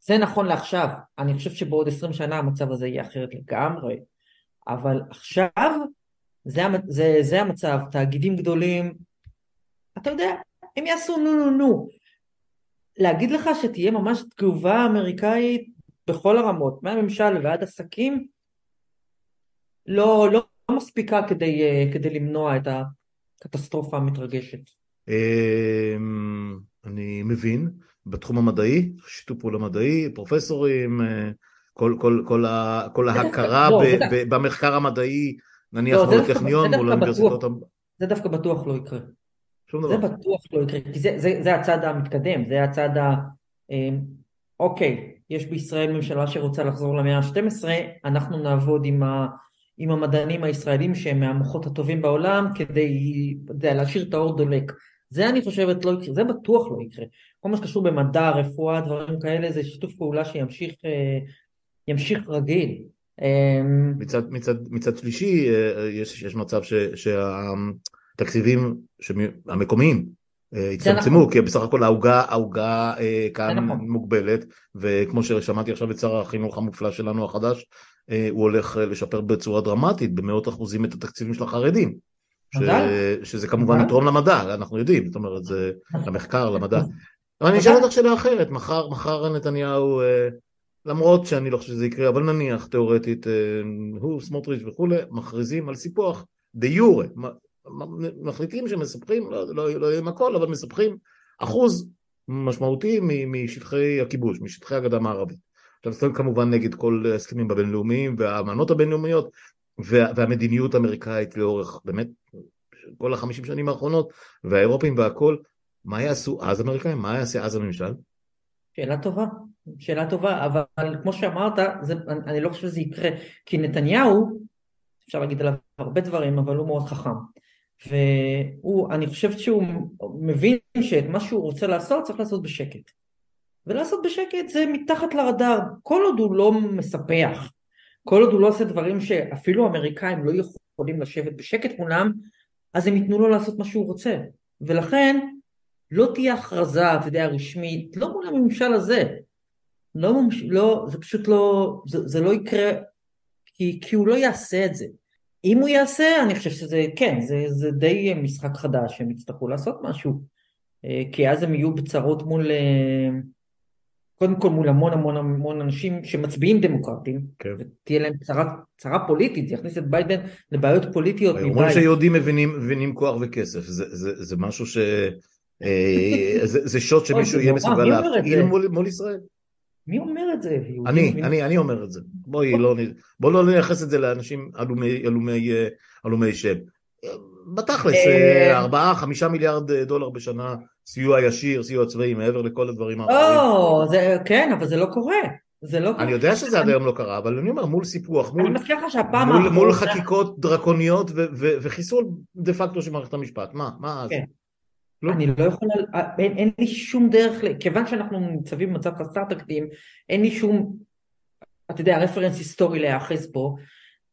זה נכון לעכשיו, אני חושב שבעוד עשרים שנה המצב הזה יהיה אחרת לגמרי, אבל עכשיו זה, זה, זה המצב, תאגידים גדולים, אתה יודע, הם יעשו נו נו נו, להגיד לך שתהיה ממש תגובה אמריקאית בכל הרמות, מהממשל ועד עסקים, לא, לא מספיקה כדי, אה, כדי למנוע את הקטסטרופה המתרגשת. אמ, אני מבין, בתחום המדעי, שיתוף פעולה מדעי, פרופסורים, אה, כל, כל, כל, כל ההכרה לא, ב, ב, במחקר המדעי, נניח לא, מול הטכניון, מול האוניברסיטאות. זה דווקא בטוח לא יקרה. שום דבר. זה בטוח לא יקרה, כי זה, זה, זה הצד המתקדם, זה הצד ה... אה, אוקיי, יש בישראל ממשלה שרוצה לחזור למאה ה-12, אנחנו נעבוד עם, ה, עם המדענים הישראלים שהם מהמוחות הטובים בעולם כדי יודע, להשאיר את האור דולק. זה אני חושבת לא יקרה, זה בטוח לא יקרה. כל מה שקשור במדע, רפואה, דברים כאלה, זה שיתוף פעולה שימשיך אה, ימשיך רגיל. אה, מצד, מצד, מצד שלישי, אה, יש, יש מצב ש, שה... התקציבים המקומיים אה, הצטמצמו, נכון. כי בסך הכל העוגה, העוגה אה, כאן נכון. מוגבלת, וכמו ששמעתי עכשיו את שר החינוך המופלא שלנו החדש, אה, הוא הולך לשפר בצורה דרמטית, במאות אחוזים את התקציבים של החרדים. ש... שזה כמובן יתרום למדע, אנחנו יודעים, זאת אומרת, זה. למחקר, למדע. אבל אני אשאל אותך שאלה אחרת, מחר, מחר נתניהו, למרות שאני לא חושב שזה יקרה, אבל נניח תיאורטית, הוא, סמוטריץ' וכולי, מכריזים על סיפוח דה יורה, מחליטים שמספחים, לא, לא, לא עם הכל, אבל מספחים אחוז משמעותי משטחי הכיבוש, משטחי הגדה המערבית. עכשיו זה כמובן נגד כל ההסכמים הבינלאומיים והאמנות הבינלאומיות וה, והמדיניות האמריקאית לאורך באמת כל החמישים שנים האחרונות והאירופים והכל, מה יעשו אז האמריקאים? מה יעשה אז הממשל? שאלה טובה, שאלה טובה, אבל כמו שאמרת, זה, אני לא חושב שזה יקרה, כי נתניהו, אפשר להגיד עליו הרבה דברים, אבל הוא מאוד חכם. והוא, אני חושבת שהוא מבין שאת מה שהוא רוצה לעשות צריך לעשות בשקט. ולעשות בשקט זה מתחת לרדאר, כל עוד הוא לא מספח, כל עוד הוא לא עושה דברים שאפילו האמריקאים לא יכולים לשבת בשקט מולם, אז הם ייתנו לו לעשות מה שהוא רוצה. ולכן לא תהיה הכרזה, אתה יודע, רשמית, לא מול הממשל הזה. לא, לא זה פשוט לא, זה, זה לא יקרה, כי, כי הוא לא יעשה את זה. אם הוא יעשה, אני חושב שזה, כן, זה, זה די משחק חדש, הם יצטרכו לעשות משהו. אה, כי אז הם יהיו בצרות מול, אה, קודם כל מול המון המון המון אנשים שמצביעים דמוקרטים, כן. ותהיה להם צרה, צרה פוליטית, זה יכניס את ביידן לבעיות פוליטיות מבית. אומרים שיהודים מבינים, מבינים כוח וכסף, זה, זה, זה משהו ש... אה, זה, זה שוט שמישהו יהיה מסוגל להפעיל מול, מול ישראל. מי אומר את זה? אני, אני, אני אומר את זה. בואי לא, בוא לא נייחס את זה לאנשים הלומי, הלומי שם. בתכלס, אה, ארבעה, חמישה מיליארד דולר בשנה סיוע ישיר, סיוע צבאי, מעבר לכל הדברים האחרים. או, זה, כן, אבל זה לא קורה. זה לא קורה. אני יודע שזה עד היום לא קרה, אבל אני אומר, מול סיפוח, מול, מול, מול חקיקות דרקוניות ו- ו- וחיסול דה פקטו של מערכת המשפט, מה, מה אז? כן. לא. אני לא יכולה, אין, אין לי שום דרך, כיוון שאנחנו ניצבים במצב חסר תקדים, אין לי שום, אתה יודע, רפרנס היסטורי להיאחז בו.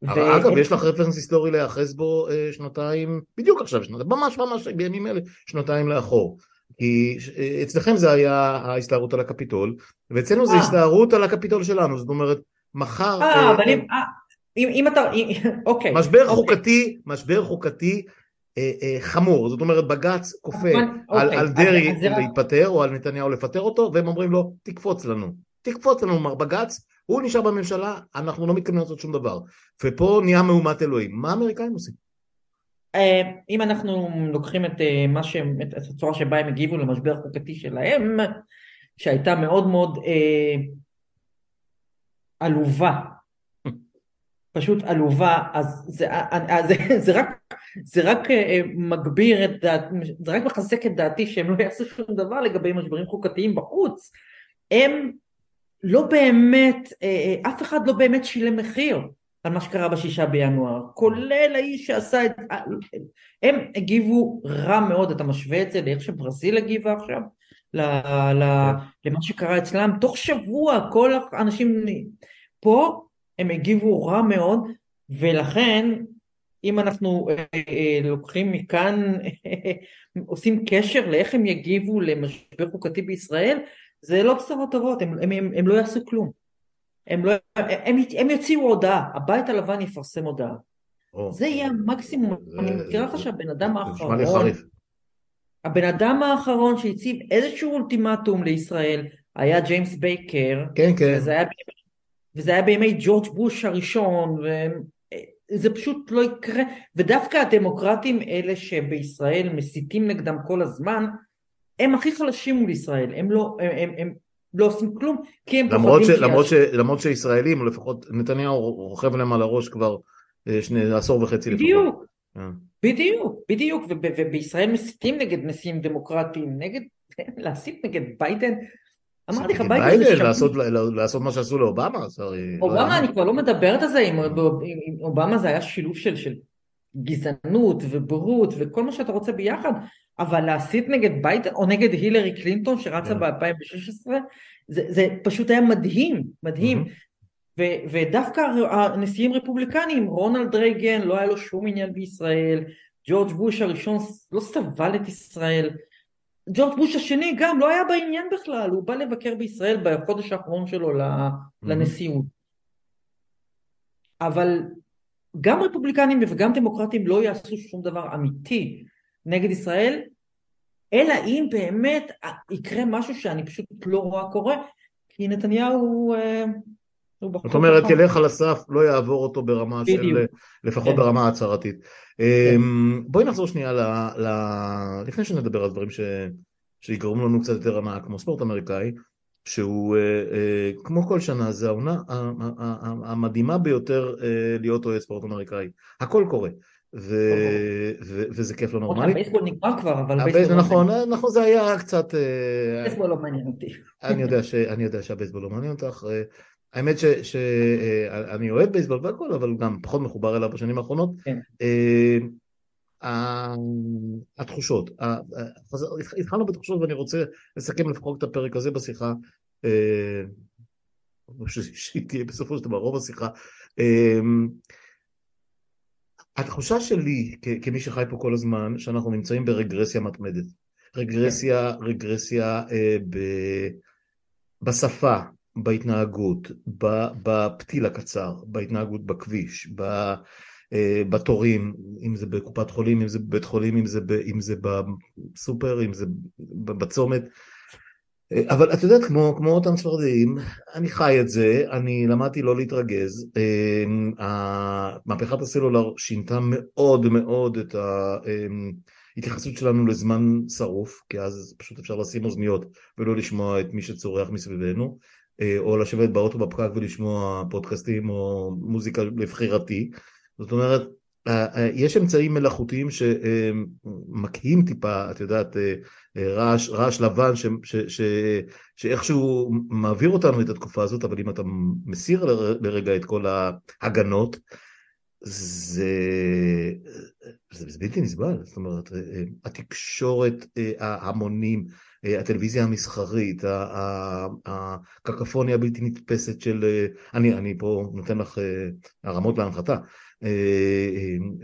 ו... אגב, יש לך רפרנס היסטורי להיאחז בו אה, שנתיים, בדיוק עכשיו, שנתיים, ממש ממש בימים אלה, שנתיים לאחור. כי אה, אצלכם זה היה ההסתערות על הקפיטול, ואצלנו זה אה. הסתערות על הקפיטול שלנו, זאת אומרת, מחר... אה, אבל אם... אם אתה... אוקיי. משבר אוקיי. חוקתי, משבר חוקתי חמור, זאת אומרת בג"ץ כופה על אוקיי, דרעי להתפטר או על נתניהו לפטר אותו והם אומרים לו תקפוץ לנו, תקפוץ לנו מר בג"ץ, הוא נשאר בממשלה, אנחנו לא מתכוונים לעשות שום דבר ופה נהיה מהומת אלוהים, מה האמריקאים עושים? אה, אם אנחנו לוקחים את, אה, מה שהם, את הצורה שבה הם הגיבו למשבר החוקתי שלהם, שהייתה מאוד מאוד אה, עלובה, פשוט עלובה, אז זה, אז זה, זה רק, זה רק מגביר את דעת, זה רק מחזק את דעתי שהם לא יעשו שום דבר לגבי משברים חוקתיים בחוץ. הם לא באמת, אף אחד לא באמת שילם מחיר. על מה שקרה בשישה בינואר, כולל האיש שעשה את... הם הגיבו רע מאוד, אתה משווה את זה לאיך שברזיל הגיבה עכשיו? ל, ל. למה שקרה אצלם, תוך שבוע כל האנשים... פה הם הגיבו רע מאוד, ולכן אם אנחנו אה, אה, לוקחים מכאן, עושים קשר לאיך הם יגיבו למשבר חוקתי בישראל, זה לא בשורות טובות, הם, הם, הם, הם לא יעשו כלום. הם, לא, הם, הם יוציאו הודעה, הבית הלבן יפרסם הודעה. או, זה יהיה המקסימום, זה, אני מזכירה לך שהבן אדם האחרון, הבן אדם האחרון שהציב איזשהו אולטימטום לישראל היה ג'יימס בייקר, כן כן, וזה היה, וזה היה בימי ג'ורג' בוש הראשון, וזה פשוט לא יקרה, ודווקא הדמוקרטים אלה שבישראל מסיתים נגדם כל הזמן, הם הכי חלשים מול ישראל, הם לא, הם, הם, הם לא עושים כלום, כי הם למרות, ש, למרות, ש, למרות שישראלים, לפחות נתניהו רוכב להם על הראש כבר אה, שני עשור וחצי לפחות. בדיוק, אה. בדיוק, בדיוק, ובישראל מסיתים נגד נשיאים דמוקרטיים, נגד, להסית נגד ביידן. אמרתי לך, ביידן זה לעשות, לעשות מה שעשו לאובמה, אובמה, לא אני כבר לא מדברת על זה, עם אובמה זה היה שילוב של, של גזענות ובורות וכל מה שאתה רוצה ביחד, אבל להסית נגד ביידן או נגד הילרי קלינטון שרצה yeah. כן. ב-2016, זה, זה פשוט היה מדהים, מדהים. Mm-hmm. ו- ודווקא הנשיאים רפובליקניים, רונלד רייגן לא היה לו שום עניין בישראל, ג'ורג' בוש הראשון לא סבל את ישראל, ג'ורג' בוש השני גם לא היה בעניין בכלל, הוא בא לבקר בישראל בחודש האחרון שלו mm-hmm. לנשיאות. אבל גם רפובליקנים וגם דמוקרטים לא יעשו שום דבר אמיתי נגד ישראל, אלא אם באמת יקרה משהו שאני פשוט לא רואה קורה, כי נתניהו אה, הוא. זאת אומרת, ילך על הסף, לא יעבור אותו ברמה בדיוק. של, לפחות כן. ברמה ההצהרתית. כן. אמ, בואי נחזור שנייה ל, ל... לפני שנדבר על דברים ש... שיגרמו לנו קצת יותר הנאה, כמו ספורט אמריקאי, שהוא אה, אה, כמו כל שנה, זה העונה המדהימה ביותר להיות אוהד ספורט אמריקאי. הכל קורה. ו... ו... וזה כיף לא נורמלי. הבייסבול נגמר כבר, אבל הבייסבול לא נכון, נכון, זה היה קצת... הבייסבול לא מעניין אותי. אני יודע, ש... אני יודע שהבייסבול לא מעניין אותך. האמת שאני ש... ש... אוהב בייסבול והכל, אבל גם פחות מחובר אליו בשנים האחרונות. כן. התחושות, התחלנו בתחושות ואני רוצה לסכם לפחות את הפרק הזה בשיחה, שהיא תהיה בסופו של דבר רוב השיחה. התחושה שלי כמי שחי פה כל הזמן, שאנחנו נמצאים ברגרסיה מתמדת. רגרסיה, רגרסיה אה, ב... בשפה, בהתנהגות, בפתיל הקצר, בהתנהגות בכביש, ב... אה, בתורים, אם זה בקופת חולים, אם זה בבית חולים, אם זה, ב... אם זה בסופר, אם זה בצומת. אבל את יודעת, כמו, כמו אותם ספרדיים, אני חי את זה, אני למדתי לא להתרגז. אמ, מהפכת הסלולר שינתה מאוד מאוד את ההתייחסות שלנו לזמן שרוף, כי אז פשוט אפשר לשים אוזניות ולא לשמוע את מי שצורח מסביבנו, אה, או לשבת באוטו בפקק ולשמוע פודקאסטים או מוזיקה לבחירתי. זאת אומרת, יש אמצעים מלאכותיים שמקהים טיפה, את יודעת, רעש, רעש לבן ש, ש, ש, שאיכשהו מעביר אותנו את התקופה הזאת, אבל אם אתה מסיר לרגע את כל ההגנות, זה, זה, זה בלתי נסבל, זאת אומרת, התקשורת, ההמונים, הטלוויזיה המסחרית, הקקפוניה הבלתי נתפסת של, אני, אני פה נותן לך הרמות להנחתה,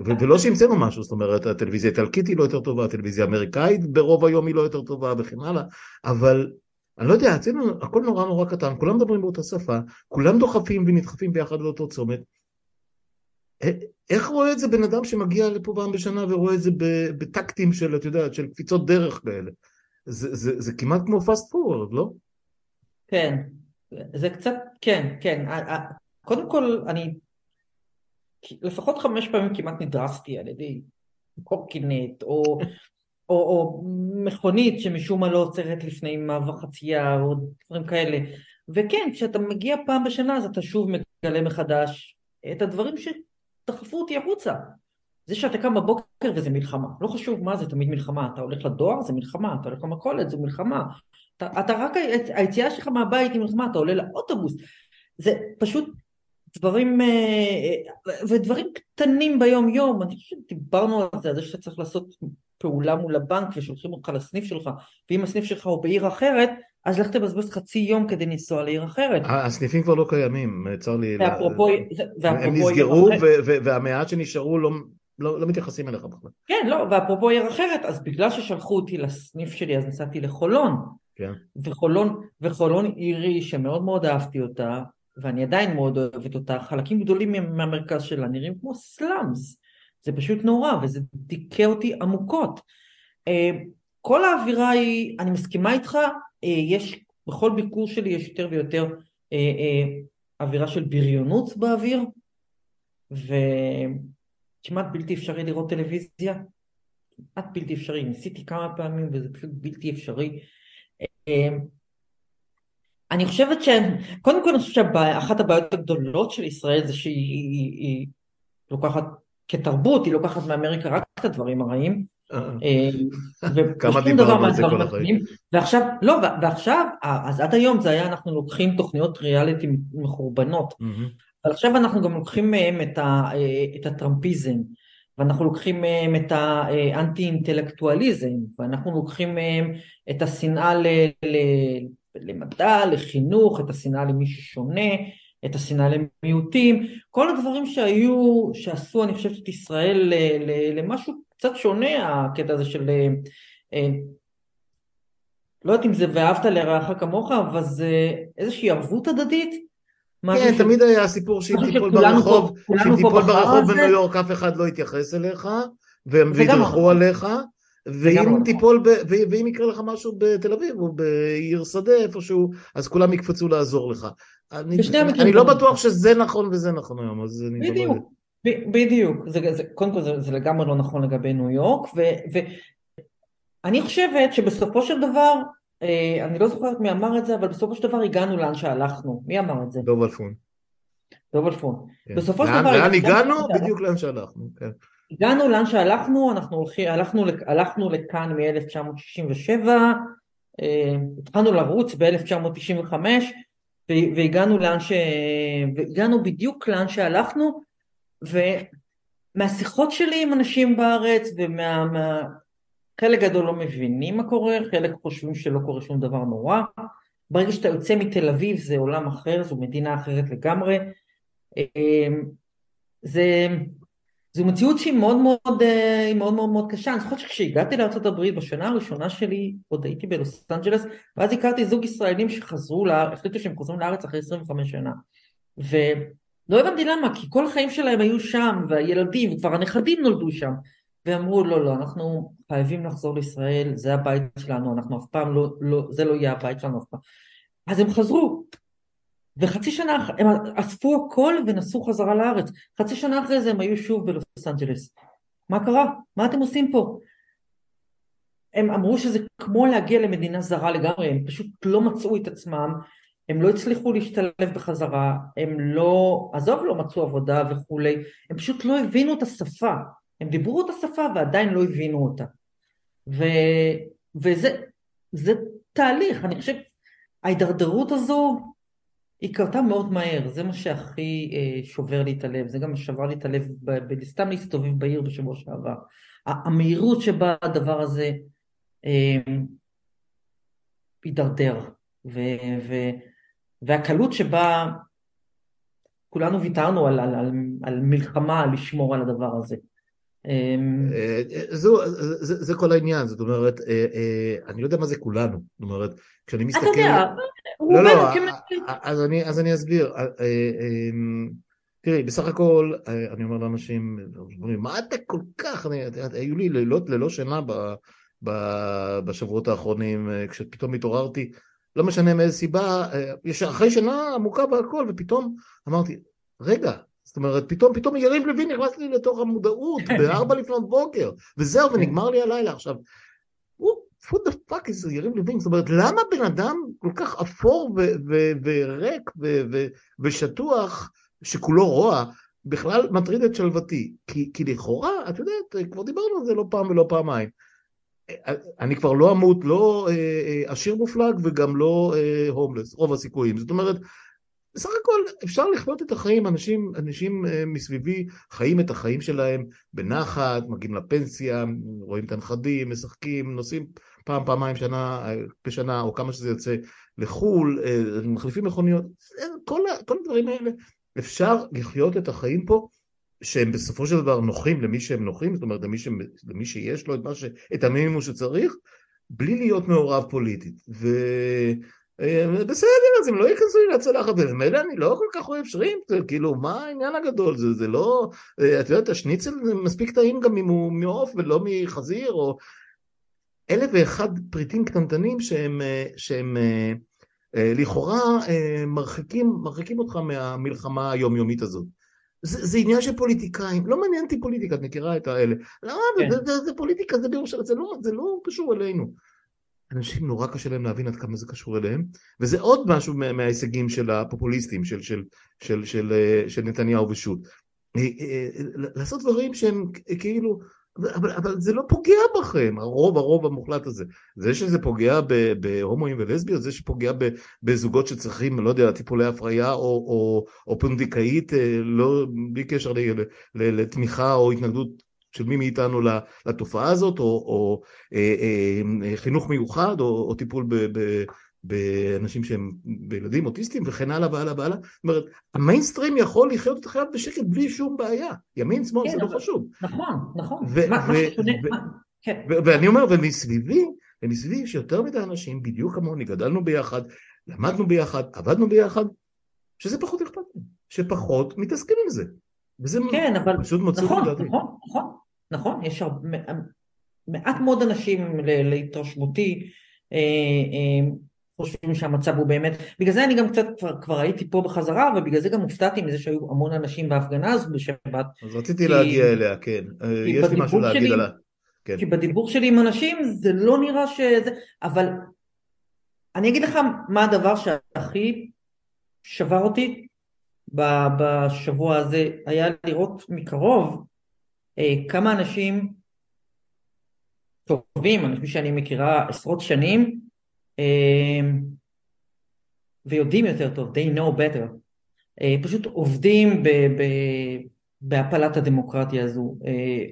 ולא שהמצאנו משהו, זאת אומרת, הטלוויזיה האיטלקית היא לא יותר טובה, הטלוויזיה האמריקאית ברוב היום היא לא יותר טובה וכן הלאה, אבל אני לא יודע, אצלנו הכל נורא נורא קטן, כולם מדברים באותה שפה, כולם דוחפים ונדחפים ביחד לאותו צומת. איך רואה את זה בן אדם שמגיע לפה פעם בשנה ורואה את זה בטקטים של, את יודעת, של קפיצות דרך כאלה? זה, זה, זה כמעט כמו פאסט פורוורד, לא? כן, זה קצת, כן, כן. קודם כל, אני לפחות חמש פעמים כמעט נדרסתי על ידי קורקינט, או, או, או מכונית שמשום מה לא עוצרת לפני מעבר חצייה, או דברים כאלה. וכן, כשאתה מגיע פעם בשנה, אז אתה שוב מגלה מחדש את הדברים שדחפו אותי החוצה. זה שאתה קם בבוקר וזה מלחמה, לא חשוב מה זה תמיד מלחמה, אתה הולך לדואר זה מלחמה, אתה הולך למכולת זה מלחמה, אתה, אתה רק, היציאה שלך מהבית היא מלחמה, אתה עולה לאוטובוס, זה פשוט דברים, אה, ודברים קטנים ביום יום, אני חושבת שדיברנו על זה, על זה שאתה צריך לעשות פעולה מול הבנק ושולחים אותך לסניף שלך, ואם הסניף שלך הוא בעיר אחרת, אז לך תבזבז חצי יום כדי לנסוע לעיר אחרת. הסניפים כבר לא קיימים, צר לי. ואפרופו... הם נסגרו והמעט שנשארו לא... לא, לא מתייחסים אליך בכלל. כן, לא, ואפרופו עיר אחרת, אז בגלל ששלחו אותי לסניף שלי, אז נסעתי לחולון. כן. וחולון, וחולון עירי שמאוד מאוד אהבתי אותה, ואני עדיין מאוד אוהבת אותה, חלקים גדולים מהמרכז שלה נראים כמו סלאמס. זה פשוט נורא, וזה דיכא אותי עמוקות. אה, כל האווירה היא, אני מסכימה איתך, אה, יש, בכל ביקור שלי יש יותר ויותר אה, אווירה של בריונות באוויר, ו... כמעט בלתי אפשרי לראות טלוויזיה, כמעט בלתי אפשרי, ניסיתי כמה פעמים וזה פשוט בלתי אפשרי. אני חושבת ש... קודם כל אני חושבת שאחת הבעיות הגדולות של ישראל זה שהיא היא לוקחת כתרבות, היא לוקחת מאמריקה רק את הדברים הרעים. אה, אה. אמ, כמה דיברנו על זה כל החיים. ועכשיו, לא, ועכשיו, אז עד היום זה היה, אנחנו לוקחים תוכניות ריאליטי מחורבנות. אבל עכשיו אנחנו גם לוקחים מהם את, ה, את הטראמפיזם, ואנחנו לוקחים מהם את האנטי אינטלקטואליזם, ואנחנו לוקחים מהם את השנאה ל, ל, למדע, לחינוך, את השנאה למי ששונה, את השנאה למיעוטים, כל הדברים שהיו, שעשו אני חושבת את ישראל למשהו קצת שונה, הקטע הזה של אה, לא יודעת אם זה ואהבת לרעך כמוך, אבל זה איזושהי ערבות הדדית? כן, תמיד היה סיפור שאם תיפול ברחוב, שאם תיפול ברחוב בניו יורק אף אחד לא יתייחס אליך, והם וידרכו נכון. עליך, ואם תיפול, ואם יקרה לך משהו בתל אביב או בעיר שדה איפשהו, אז כולם יקפצו לעזור לך. אני לא בטוח שזה נכון וזה נכון היום, אז אני... לא בדיוק, בדיוק. קודם כל זה לגמרי לא נכון לגבי ניו יורק, ואני חושבת שבסופו של דבר אה, אני לא זוכרת מי אמר את זה, אבל בסופו של דבר הגענו לאן שהלכנו. מי אמר את זה? דוב אלפון. דוב אלפון. כן. בסופו של דבר... לאן הגענו? בדיוק לאן שהלכנו, כן. הגענו לאן שהלכנו, אנחנו הולכים, הלכנו, הלכנו לכאן מ-1967, אה, התחלנו לרוץ ב-1995 והגענו לאן ש... והגענו בדיוק לאן שהלכנו ומהשיחות שלי עם אנשים בארץ ומה... מה... חלק גדול לא מבינים מה קורה, חלק חושבים שלא קורה שום דבר נורא. ברגע שאתה יוצא מתל אביב זה עולם אחר, זו מדינה אחרת לגמרי. אמ, זה, זו מציאות שהיא מאוד מאוד, אה, מאוד מאוד מאוד קשה. אני זוכרת שכשהגעתי לארה"ב בשנה הראשונה שלי, עוד הייתי בלוס אנג'לס, ואז הכרתי זוג ישראלים שחזרו, החליטו שהם חוזרים לארץ אחרי 25 שנה. ולא הבנתי למה, כי כל החיים שלהם היו שם, והילדים, וכבר הנכדים נולדו שם. ואמרו לא לא אנחנו חייבים לחזור לישראל זה הבית שלנו אנחנו אף פעם לא, לא זה לא יהיה הבית שלנו אף פעם אז הם חזרו וחצי שנה הם אספו הכל ונסעו חזרה לארץ חצי שנה אחרי זה הם היו שוב בלוס אנג'לס מה קרה? מה אתם עושים פה? הם אמרו שזה כמו להגיע למדינה זרה לגמרי הם פשוט לא מצאו את עצמם הם לא הצליחו להשתלב בחזרה, הם לא, עזוב לא מצאו עבודה וכולי, הם פשוט לא הבינו את השפה, הם דיברו את השפה ועדיין לא הבינו אותה. ו, וזה תהליך, אני חושב, ההידרדרות הזו היא קרתה מאוד מהר, זה מה שהכי אה, שובר לי את הלב, זה גם שבר לי את הלב סתם להסתובב בעיר בשבוע שעבר. המהירות שבה הדבר הזה אה, הידרדר, ו, ו, והקלות שבה כולנו ויתרנו על, על, על, על מלחמה לשמור על הדבר הזה. אמ, אה, זו, זה, זה כל העניין, זאת אומרת, אה, אה, אני לא יודע מה זה כולנו, זאת אומרת, כשאני מסתכל... אתה יודע, לא, לא, אז אני, אז אני אסביר. אמ, תראי, בסך הכל, אני אומר לאנשים, מה אתה כל כך, היו לי לילות ללא שינה בשבועות האחרונים, כשפתאום התעוררתי, לא משנה מאיזה סיבה, אחרי שינה עמוקה והכל, ופתאום אמרתי, רגע, זאת אומרת, פתאום, פתאום יריב לוין נכנס לי לתוך המודעות בארבע לפנות בוקר, וזהו. ונגמר לי הלילה עכשיו. what the fuck is יריב לוין? זאת אומרת, למה בן אדם כל כך אפור וריק ושטוח, שכולו רוע, בכלל מטריד את שלוותי? כי, כי לכאורה, את יודעת, כבר דיברנו על זה לא פעם ולא פעמיים. אני כבר לא אמות, לא אה, אה, עשיר מופלג וגם לא הומלס, רוב הסיכויים. זאת אומרת, בסך הכל אפשר לחיות את החיים, אנשים, אנשים אה, מסביבי חיים את החיים שלהם בנחת, מגיעים לפנסיה, רואים את הנכדים, משחקים, נוסעים פעם, פעמיים שנה, אה, בשנה, או כמה שזה יוצא לחו"ל, אה, מחליפים מכוניות, כל, כל הדברים האלה, אפשר לחיות את החיים פה שהם בסופו של דבר נוחים למי שהם נוחים, זאת אומרת למי, ש... למי שיש לו את, ש... את המינימום שצריך, בלי להיות מעורב פוליטית. ו... אה, בסדר, אז הם לא ייכנסו לי לצלחת, ומילא אני לא כל כך אוהב שרימפ, כאילו, מה העניין הגדול? זה, זה לא, אה, את יודעת, השניצל זה מספיק טעים גם אם הוא מעוף ולא מחזיר, או אלף ואחד פריטים קטנטנים שהם, אה, שהם לכאורה מרחיקים, מרחיקים אותך מהמלחמה היומיומית הזאת. זה, זה עניין של פוליטיקאים, לא מעניין אותי פוליטיקה, את מכירה את האלה. לא, כן. זה, זה, זה פוליטיקה, זה בירושלים, זה, לא, זה לא קשור אלינו. אנשים נורא קשה להם להבין עד כמה זה קשור אליהם, וזה עוד משהו מההישגים של הפופוליסטים, של, של, של, של, אה, של נתניהו ושות'. אה, אה, לעשות דברים שהם כאילו, אבל, אבל זה לא פוגע בכם, הרוב הרוב המוחלט הזה. זה שזה פוגע בהומואים ולסביות, זה שפוגע בזוגות שצריכים, לא יודע, טיפולי הפריה או, או, או פונדקאית, לא, בלי קשר לתמיכה או התנגדות של מי מאיתנו לתופעה הזאת, או, או אה, אה, חינוך מיוחד, או, או טיפול ב, ב, באנשים שהם, בילדים אוטיסטים וכן הלאה והלאה והלאה. זאת אומרת, המיינסטרים יכול לחיות את החייו בשקט בלי שום בעיה. ימין, שמאל, כן, זה לא חשוב. נכון, נכון. ו- מה, ו- ששונה, ו- כן. ו- ואני אומר, ומסביבי, ומסביבי יש יותר מדי אנשים, בדיוק כמוני, גדלנו ביחד, למדנו ביחד, עבדנו ביחד, שזה פחות אכפת להם, שפחות מתעסקים עם זה. וזה כן, אבל... פשוט מצאו נכון, לדעתי. נכון, נכון, נכון, יש הרבה, מעט מאוד אנשים להתרשמותי אה, אה, חושבים שהמצב הוא באמת, בגלל זה אני גם קצת כבר, כבר הייתי פה בחזרה ובגלל זה גם הופתעתי מזה שהיו המון אנשים בהפגנה הזו בשבת. אז רציתי כי, להגיע אליה, כן, אה, יש לי משהו להגיד שלי, עליה. כן. כי בדיבור שלי עם אנשים זה לא נראה שזה, אבל אני אגיד לך מה הדבר שהכי שבר אותי בשבוע הזה היה לראות מקרוב כמה אנשים טובים, אנשים שאני מכירה עשרות שנים, אה, ויודעים יותר טוב, they know better, אה, פשוט עובדים ב, ב, בהפלת הדמוקרטיה הזו,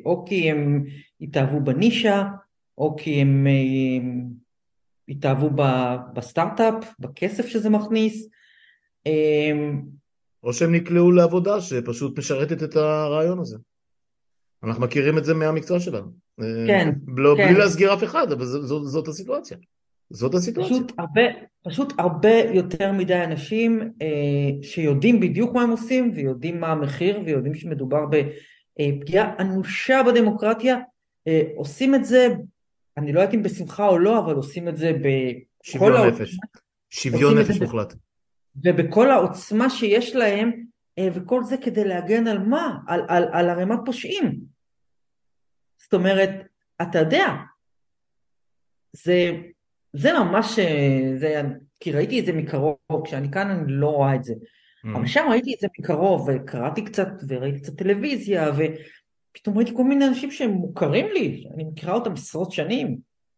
או כי הם התאהבו בנישה, או כי הם התאהבו בסטארט-אפ, בכסף שזה מכניס, או שהם נקלעו לעבודה שפשוט משרתת את הרעיון הזה. אנחנו מכירים את זה מהמקצוע שלנו. כן. לא, כן. בלי להסגיר אף אחד, אבל זאת, זאת הסיטואציה. זאת הסיטואציה. פשוט הרבה, פשוט הרבה יותר מדי אנשים אה, שיודעים בדיוק מה הם עושים ויודעים מה המחיר ויודעים שמדובר בפגיעה אנושה בדמוקרטיה, אה, עושים את זה, אני לא יודעת אם בשמחה או לא, אבל עושים את זה בכל... נפש. שוויון נפש מוחלט. ובכל העוצמה שיש להם, אה, וכל זה כדי להגן על מה? על, על, על ערימת פושעים. זאת אומרת, אתה יודע, זה, זה ממש, אה, זה, כי ראיתי את זה מקרוב, כשאני כאן אני לא רואה את זה. Mm. אבל שם ראיתי את זה מקרוב, וקראתי קצת, וראיתי קצת טלוויזיה, ופתאום ראיתי כל מיני אנשים שהם מוכרים לי, אני מכירה אותם עשרות שנים.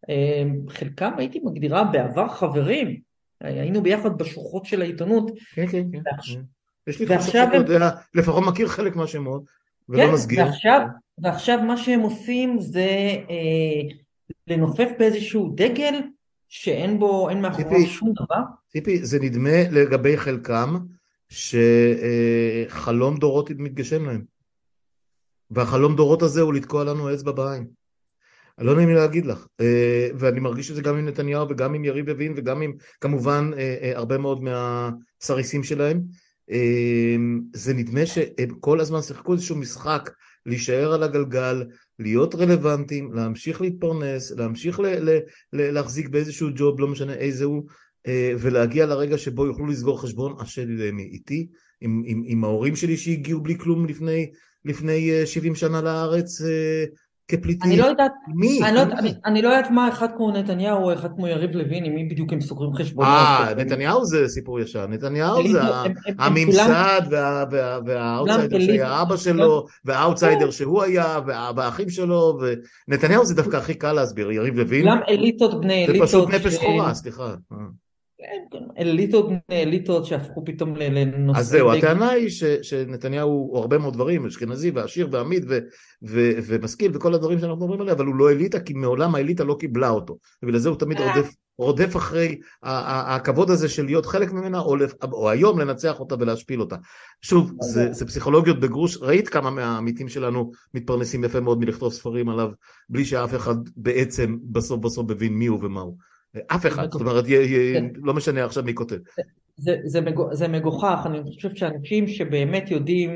אה, חלקם הייתי מגדירה בעבר חברים, היינו ביחד בשוחות של העיתונות. כן, כן, כן. יש לי חושב שאתה יודע, לפחות מכיר חלק מהשמות, ולא כן, מסגיר. ועכשיו, ועכשיו מה שהם עושים זה אה, לנופף באיזשהו דגל שאין בו, אין מאחוריו שום דבר. ציפי, זה נדמה לגבי חלקם שחלום דורות מתגשם להם. והחלום דורות הזה הוא לתקוע לנו אצבע בעין. לא נעים לי להגיד לך, אה, ואני מרגיש את זה גם עם נתניהו וגם עם יריב לוין וגם עם כמובן אה, אה, הרבה מאוד מהסריסים שלהם. זה נדמה שהם כל הזמן שיחקו איזשהו משחק להישאר על הגלגל, להיות רלוונטיים, להמשיך להתפרנס, להמשיך ל- ל- ל- להחזיק באיזשהו ג'וב, לא משנה איזה הוא, ולהגיע לרגע שבו יוכלו לסגור חשבון, השלי להם איתי, עם, עם, עם ההורים שלי שהגיעו בלי כלום לפני, לפני 70 שנה לארץ, כפליטים. אני לא יודעת, מי? אני לא, אני, אני לא יודעת מה אחד כמו נתניהו או אחד כמו יריב לוין, עם מי בדיוק הם סוגרים חשבונות. אה, נתניהו זה סיפור ישן, נתניהו זה הממסד והאאוטסיידר שהיה אבא שלו, והאאוטסיידר כן. שהוא היה, והאחים שלו, ונתניהו זה דווקא הכי קל להסביר, יריב לוין. כולם אליטות בני אליטות. זה פשוט נפש שחורה, סליחה. אה. כן, כן, אליטות אליטות שהפכו פתאום לנושא... אז זהו, הטענה היא ש, שנתניהו הוא הרבה מאוד דברים, אשכנזי ועשיר ועמיד ו, ו, ומשכיל וכל הדברים שאנחנו מדברים עליהם, אבל הוא לא אליטה כי מעולם האליטה לא קיבלה אותו, ובגלל זה הוא תמיד אה. רודף, רודף אחרי הכבוד הזה של להיות חלק ממנה, או, או היום לנצח אותה ולהשפיל אותה. שוב, זה, זה פסיכולוגיות בגרוש, ראית כמה מהעמיתים שלנו מתפרנסים יפה מאוד מלכתוב ספרים עליו, בלי שאף אחד בעצם בסוף בסוף מבין מי הוא ומה הוא. אף אחד, זאת אומרת, כן. לא משנה עכשיו מי כותב. זה, זה, זה מגוחך, אני חושב שאנשים שבאמת יודעים,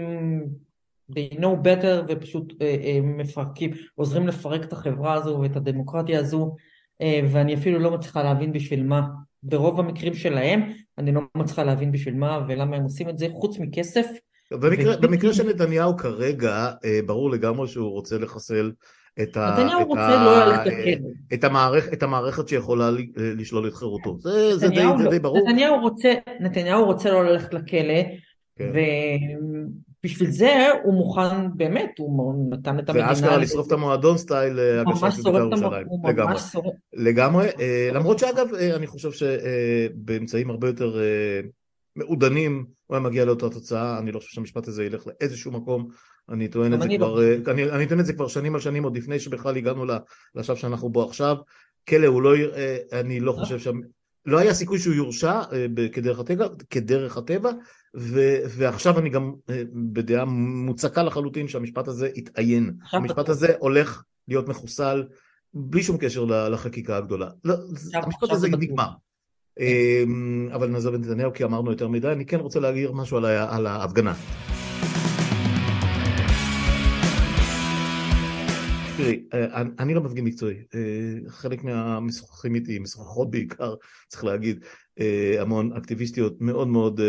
they know better ופשוט אה, אה, מפרקים, עוזרים לפרק את החברה הזו ואת הדמוקרטיה הזו, אה, ואני אפילו לא מצליחה להבין בשביל מה. ברוב המקרים שלהם, אני לא מצליחה להבין בשביל מה ולמה הם עושים את זה, חוץ מכסף. במקרה, במקרה של נתניהו כרגע, ברור לגמרי שהוא רוצה לחסל את, ה, את, ה, לא את, המערכ, את המערכת שיכולה לשלול את חירותו. זה, זה, די, זה לא, די ברור. נתניהו רוצה, נתניהו רוצה לא ללכת לכלא, כן. ובשביל זה הוא מוכן, באמת, הוא נתן את המדינה... ואשכרה לשרוף את המועדון סטייל אה, הגשת בבית"ר ירושלים. לגמרי. לגמרי. אה, למרות שאגב, אני חושב שבאמצעים הרבה יותר מעודנים הוא היה מגיע לאותה תוצאה, אני לא חושב שהמשפט הזה ילך לאיזשהו מקום, אני טוען את זה לא. כבר, לא. אני, אני טוען את זה כבר שנים על שנים, עוד לפני שבכלל הגענו לשלב שאנחנו בו עכשיו, כלא הוא לא יראה, אני לא חושב שם, לא היה סיכוי שהוא יורשע אה, כדרך הטבע, כדרך הטבע ו, ועכשיו אני גם אה, בדעה מוצקה לחלוטין שהמשפט הזה יתעיין, המשפט הזה הולך להיות מחוסל בלי שום קשר לחקיקה הגדולה, לא, המשפט הזה נגמר. אמ, אבל נעזוב את נתניהו כי אמרנו יותר מדי, אני כן רוצה להגיד משהו על ההפגנה. תראי, אה, אני לא מפגין מקצועי, אה, חלק מהמשוחחים איתי, משוחחות בעיקר, צריך להגיד, אה, המון אקטיביסטיות מאוד מאוד,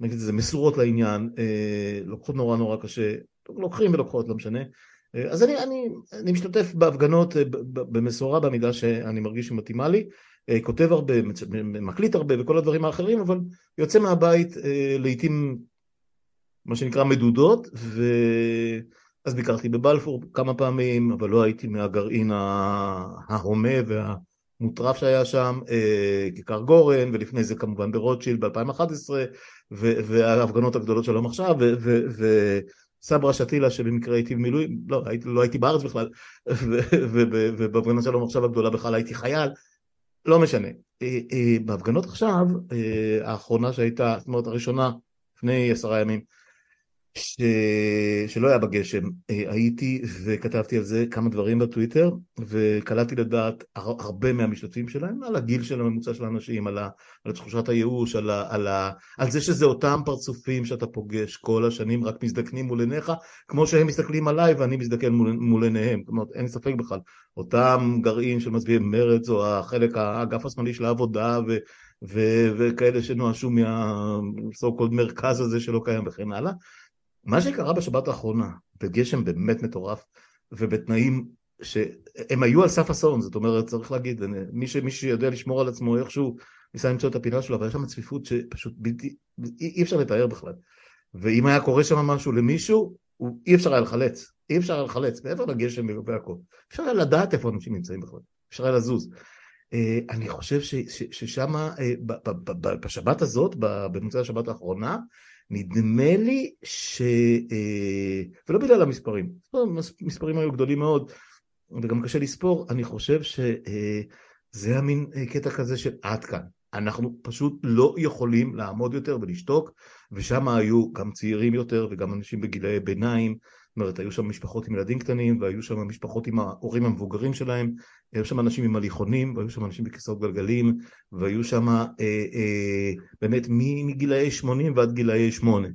נגיד את זה, מסורות לעניין, לוקחות נורא נורא קשה, לוקחים ולוקחות, לא משנה. אז אני, אני, אני משתתף בהפגנות במשורה במידה שאני מרגיש שמתאימה לי, כותב הרבה, מקליט הרבה וכל הדברים האחרים, אבל יוצא מהבית לעיתים מה שנקרא מדודות, ואז ביקרתי בבלפור כמה פעמים, אבל לא הייתי מהגרעין ההומה והמוטרף שהיה שם, אה, כיכר גורן, ולפני זה כמובן ברוטשילד ב-2011, וההפגנות הגדולות שלום עכשיו, וסברה שתילה שבמקרה הייתי במילואים, לא, הייתי, לא הייתי בארץ בכלל, ובהפגנה שלום עכשיו הגדולה בכלל הייתי חייל, לא משנה. אה, אה, בהפגנות עכשיו, האחרונה שהייתה, זאת אומרת הראשונה, לפני עשרה ימים, ש... שלא היה בגשם, אה, הייתי וכתבתי על זה כמה דברים בטוויטר וקלטתי לדעת הרבה מהמשתתפים שלהם על הגיל של הממוצע של האנשים, על, ה... על תחושת הייאוש, על, ה... על, ה... על זה שזה אותם פרצופים שאתה פוגש כל השנים רק מזדקנים מול עיניך כמו שהם מסתכלים עליי ואני מזדקן מול, מול עיניהם, זאת אומרת אין ספק בכלל, אותם גרעין של מצביעי מרץ או החלק, האגף השמאלי של העבודה ו... ו... וכאלה שנואשו מה-so called מרכז הזה שלא קיים וכן הלאה מה שקרה בשבת האחרונה, בגשם באמת מטורף, ובתנאים שהם היו על סף אסון, זאת אומרת, צריך להגיד, מי, ש, מי שיודע לשמור על עצמו איכשהו ניסה למצוא את הפינה שלו, אבל יש שם צפיפות שפשוט בלתי, אי, אפשר לתאר בכלל. ואם היה קורה שם משהו למישהו, הוא, אי אפשר היה לחלץ, אי אפשר היה לחלץ, מעבר לגשם והכל. אפשר היה לדעת איפה אנשים נמצאים בכלל, אפשר היה לזוז. אה, אני חושב ששם, אה, בשבת הזאת, במוצאי השבת האחרונה, נדמה לי ש... אה, ולא בגלל המספרים, המספרים היו גדולים מאוד, וגם קשה לספור, אני חושב שזה המין קטע כזה של עד כאן. אנחנו פשוט לא יכולים לעמוד יותר ולשתוק, ושם היו גם צעירים יותר וגם אנשים בגילאי ביניים, זאת אומרת, היו שם משפחות עם ילדים קטנים, והיו שם משפחות עם ההורים המבוגרים שלהם, היו שם אנשים עם הליכונים, והיו שם אנשים בכיסאות גלגלים, והיו שם אה, אה, באמת מגילאי 80 ועד גילאי 8.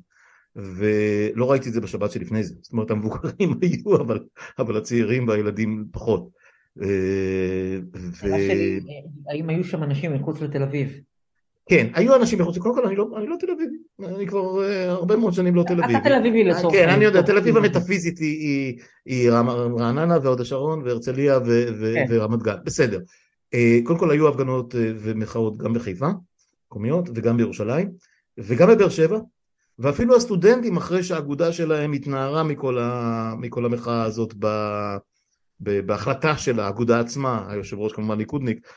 ולא ראיתי את זה בשבת שלפני זה, זאת אומרת המבוגרים היו, אבל, אבל הצעירים והילדים פחות. אה, ו... שלי, האם היו שם אנשים מחוץ לתל אביב? כן, היו אנשים מחוץ, קודם כל אני לא, אני לא תל אביבי, אני כבר uh, הרבה מאוד שנים לא תל אביבי. אתה תל אביבי לצורך. כן, אני יודע, תל אביב המטאפיזית היא, היא, היא רעננה והוד השרון והרצליה ו, ו, כן. ורמת גן, בסדר. Uh, קודם כל היו הפגנות ומחאות גם בחיפה, מקומיות, וגם בירושלים, וגם בבאר שבע, ואפילו הסטודנטים אחרי שהאגודה שלהם התנערה מכל, ה, מכל המחאה הזאת ב, ב, בהחלטה של האגודה עצמה, היושב ראש כמובן ליכודניק, אה,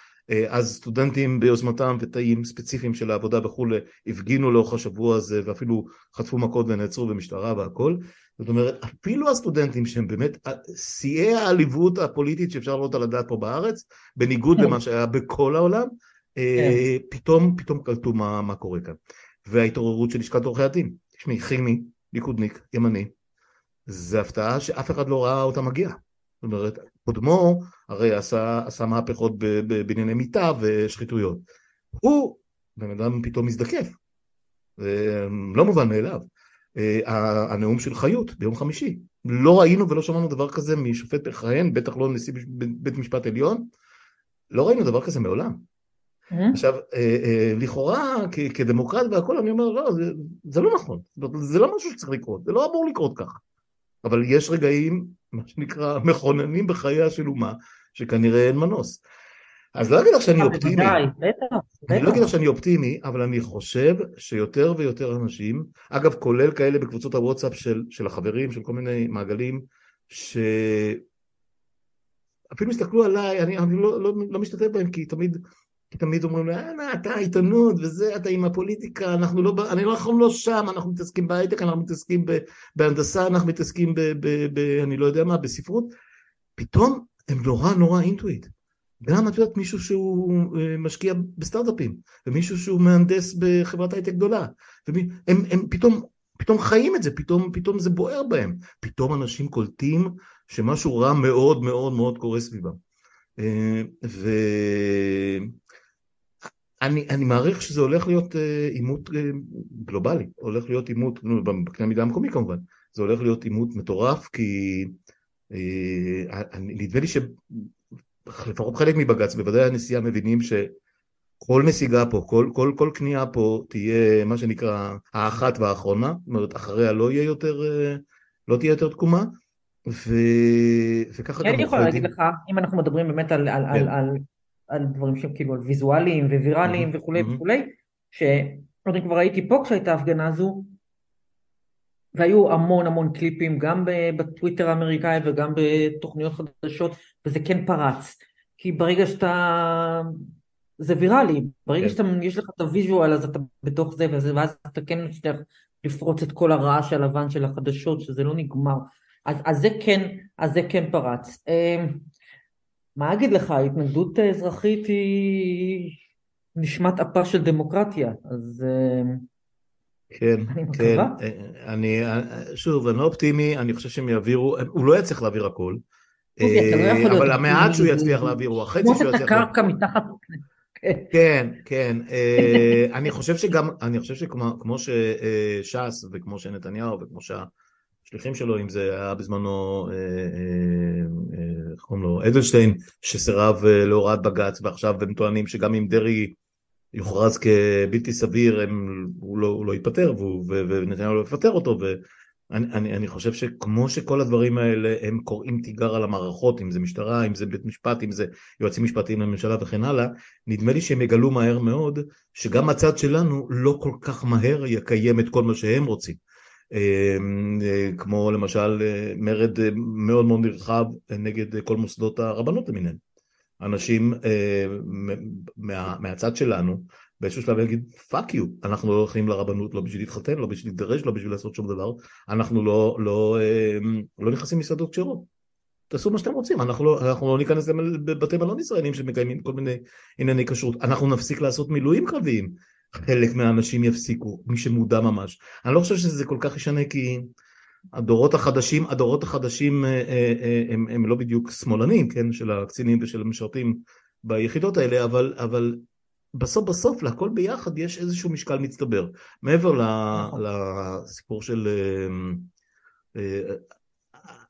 אז סטודנטים ביוזמתם ותאים ספציפיים של העבודה וכולי הפגינו לאורך השבוע הזה ואפילו חטפו מכות ונעצרו במשטרה והכל זאת אומרת אפילו הסטודנטים שהם באמת שיאי העליבות הפוליטית שאפשר לראות על הדעת פה בארץ בניגוד כן. למה שהיה בכל העולם אה, כן. פתאום פתאום קלטו מה, מה קורה כאן וההתעוררות של לשכת עורכי הדין תשמעי חימי ליכודניק ימני זה הפתעה שאף אחד לא ראה אותה מגיעה זאת אומרת, קודמו הרי עשה, עשה מהפכות בענייני מיטה ושחיתויות. הוא, בן אדם פתאום מזדקף, זה לא מובן מאליו. אה, הנאום של חיות ביום חמישי, לא ראינו ולא שמענו דבר כזה משופט מכהן, בטח לא נשיא בית משפט עליון, לא ראינו דבר כזה מעולם. עכשיו, אה, אה, לכאורה, כדמוקרט והכל, אני אומר, לא, זה, זה לא נכון, זה לא משהו שצריך לקרות, זה לא אמור לקרות ככה. אבל יש רגעים, מה שנקרא, מכוננים בחייה של אומה, שכנראה אין מנוס. אז לא אגיד לך שאני אופטימי, אני לא אגיד לך שאני אופטימי, אבל אני חושב שיותר ויותר אנשים, אגב כולל כאלה בקבוצות הוואטסאפ של, של החברים, של כל מיני מעגלים, שאפילו הסתכלו עליי, אני, אני לא, לא, לא משתתף בהם כי תמיד תמיד אומרים לי, אה, אתה עיתונות וזה, אתה עם הפוליטיקה, אנחנו לא, אני לא, אנחנו לא שם, אנחנו מתעסקים בהייטק, אנחנו מתעסקים בהנדסה, אנחנו מתעסקים ב, ב, ב... אני לא יודע מה, בספרות. פתאום הם נורא נורא אינטואיט. גם את יודעת מישהו שהוא אה, משקיע בסטארט-אפים, ומישהו שהוא מהנדס בחברת הייטק גדולה, והם הם פתאום, פתאום חיים את זה, פתאום, פתאום זה בוער בהם, פתאום אנשים קולטים שמשהו רע מאוד מאוד מאוד קורה סביבם. אה, ו... אני, אני מעריך שזה הולך להיות אה, עימות uh, גלובלי, הולך להיות עימות, בקנה המידה המקומי כמובן, זה הולך להיות עימות מטורף כי uh, נדמה לי שלפחות חלק מבג"ץ, בוודאי הנשיאה מבינים שכל נסיגה פה, כל, כל, כל קנייה פה תהיה מה שנקרא האחת והאחרונה, זאת אומרת אחריה לא יהיה יותר, uh, לא תהיה יותר תקומה. ו... וככה גם... אני יכולה להגיד לך, אם אנחנו מדברים באמת על, על, כן. על, על על דברים שהם כאילו על ויזואליים וויראליים mm-hmm. וכולי mm-hmm. וכולי, שאני כבר הייתי פה כשהייתה ההפגנה הזו, והיו המון המון קליפים גם בטוויטר האמריקאי וגם בתוכניות חדשות, וזה כן פרץ. כי ברגע שאתה... זה ויראלי, ברגע כן. שיש לך את ה visual אז אתה בתוך זה, וזה, ואז אתה כן מצליח לפרוץ את כל הרעש הלבן של החדשות, שזה לא נגמר. אז, אז זה כן, אז זה כן פרץ. מה אגיד לך, התנגדות אזרחית היא נשמת אפה של דמוקרטיה, אז אה, כן, אני כן, אה, אני, אה, שוב, אני לא אופטימי, אני חושב שהם יעבירו, הוא לא יצליח להעביר הכל, לא אבל המעט שהוא יצליח להעביר, הוא החצי שהוא יצליח להעביר. כמו את הקרקע מתחת... כן, כן, אני חושב שגם, אני חושב שכמו שש"ס וכמו שנתניהו וכמו שה... השליחים שלו, אם זה היה בזמנו, אה, אה, אה, איך קוראים לו, אדלשטיין, שסירב להוראת בג"ץ, ועכשיו הם טוענים שגם אם דרעי יוכרז כבלתי סביר, הם, הוא, לא, הוא לא יתפטר, ונתניהו לא יפטר אותו, אני, אני, אני חושב שכמו שכל הדברים האלה הם קוראים תיגר על המערכות, אם זה משטרה, אם זה בית משפט, אם זה יועצים משפטיים לממשלה וכן הלאה, נדמה לי שהם יגלו מהר מאוד שגם הצד שלנו לא כל כך מהר יקיים את כל מה שהם רוצים. אמ, אה, כמו למשל אה, מרד אה, מאוד מאוד נרחב נגד כל מוסדות הרבנות למיניהם. אנשים מה, מהצד שלנו באיזשהו שלב יגיד fuck you, אנחנו לא הולכים לרבנות לא בשביל להתחתן, לא בשביל להתגרש, לא בשביל לעשות שום דבר, אנחנו לא, לא, לא נכנסים למסעדות כשרות. תעשו מה שאתם רוצים, אנחנו לא, אנחנו לא ניכנס לבתי מלון ישראלים שמקיימים כל מיני ענייני כשרות, אנחנו נפסיק לעשות מילואים קרביים, חלק מהאנשים יפסיקו, מי שמודע ממש. אני לא חושב שזה כל כך ישנה כי הדורות החדשים, הדורות החדשים אה, אה, אה, הם, הם לא בדיוק שמאלנים, כן, של הקצינים ושל המשרתים ביחידות האלה, אבל, אבל בסוף בסוף לכל ביחד יש איזשהו משקל מצטבר. מעבר נכון. לסיפור של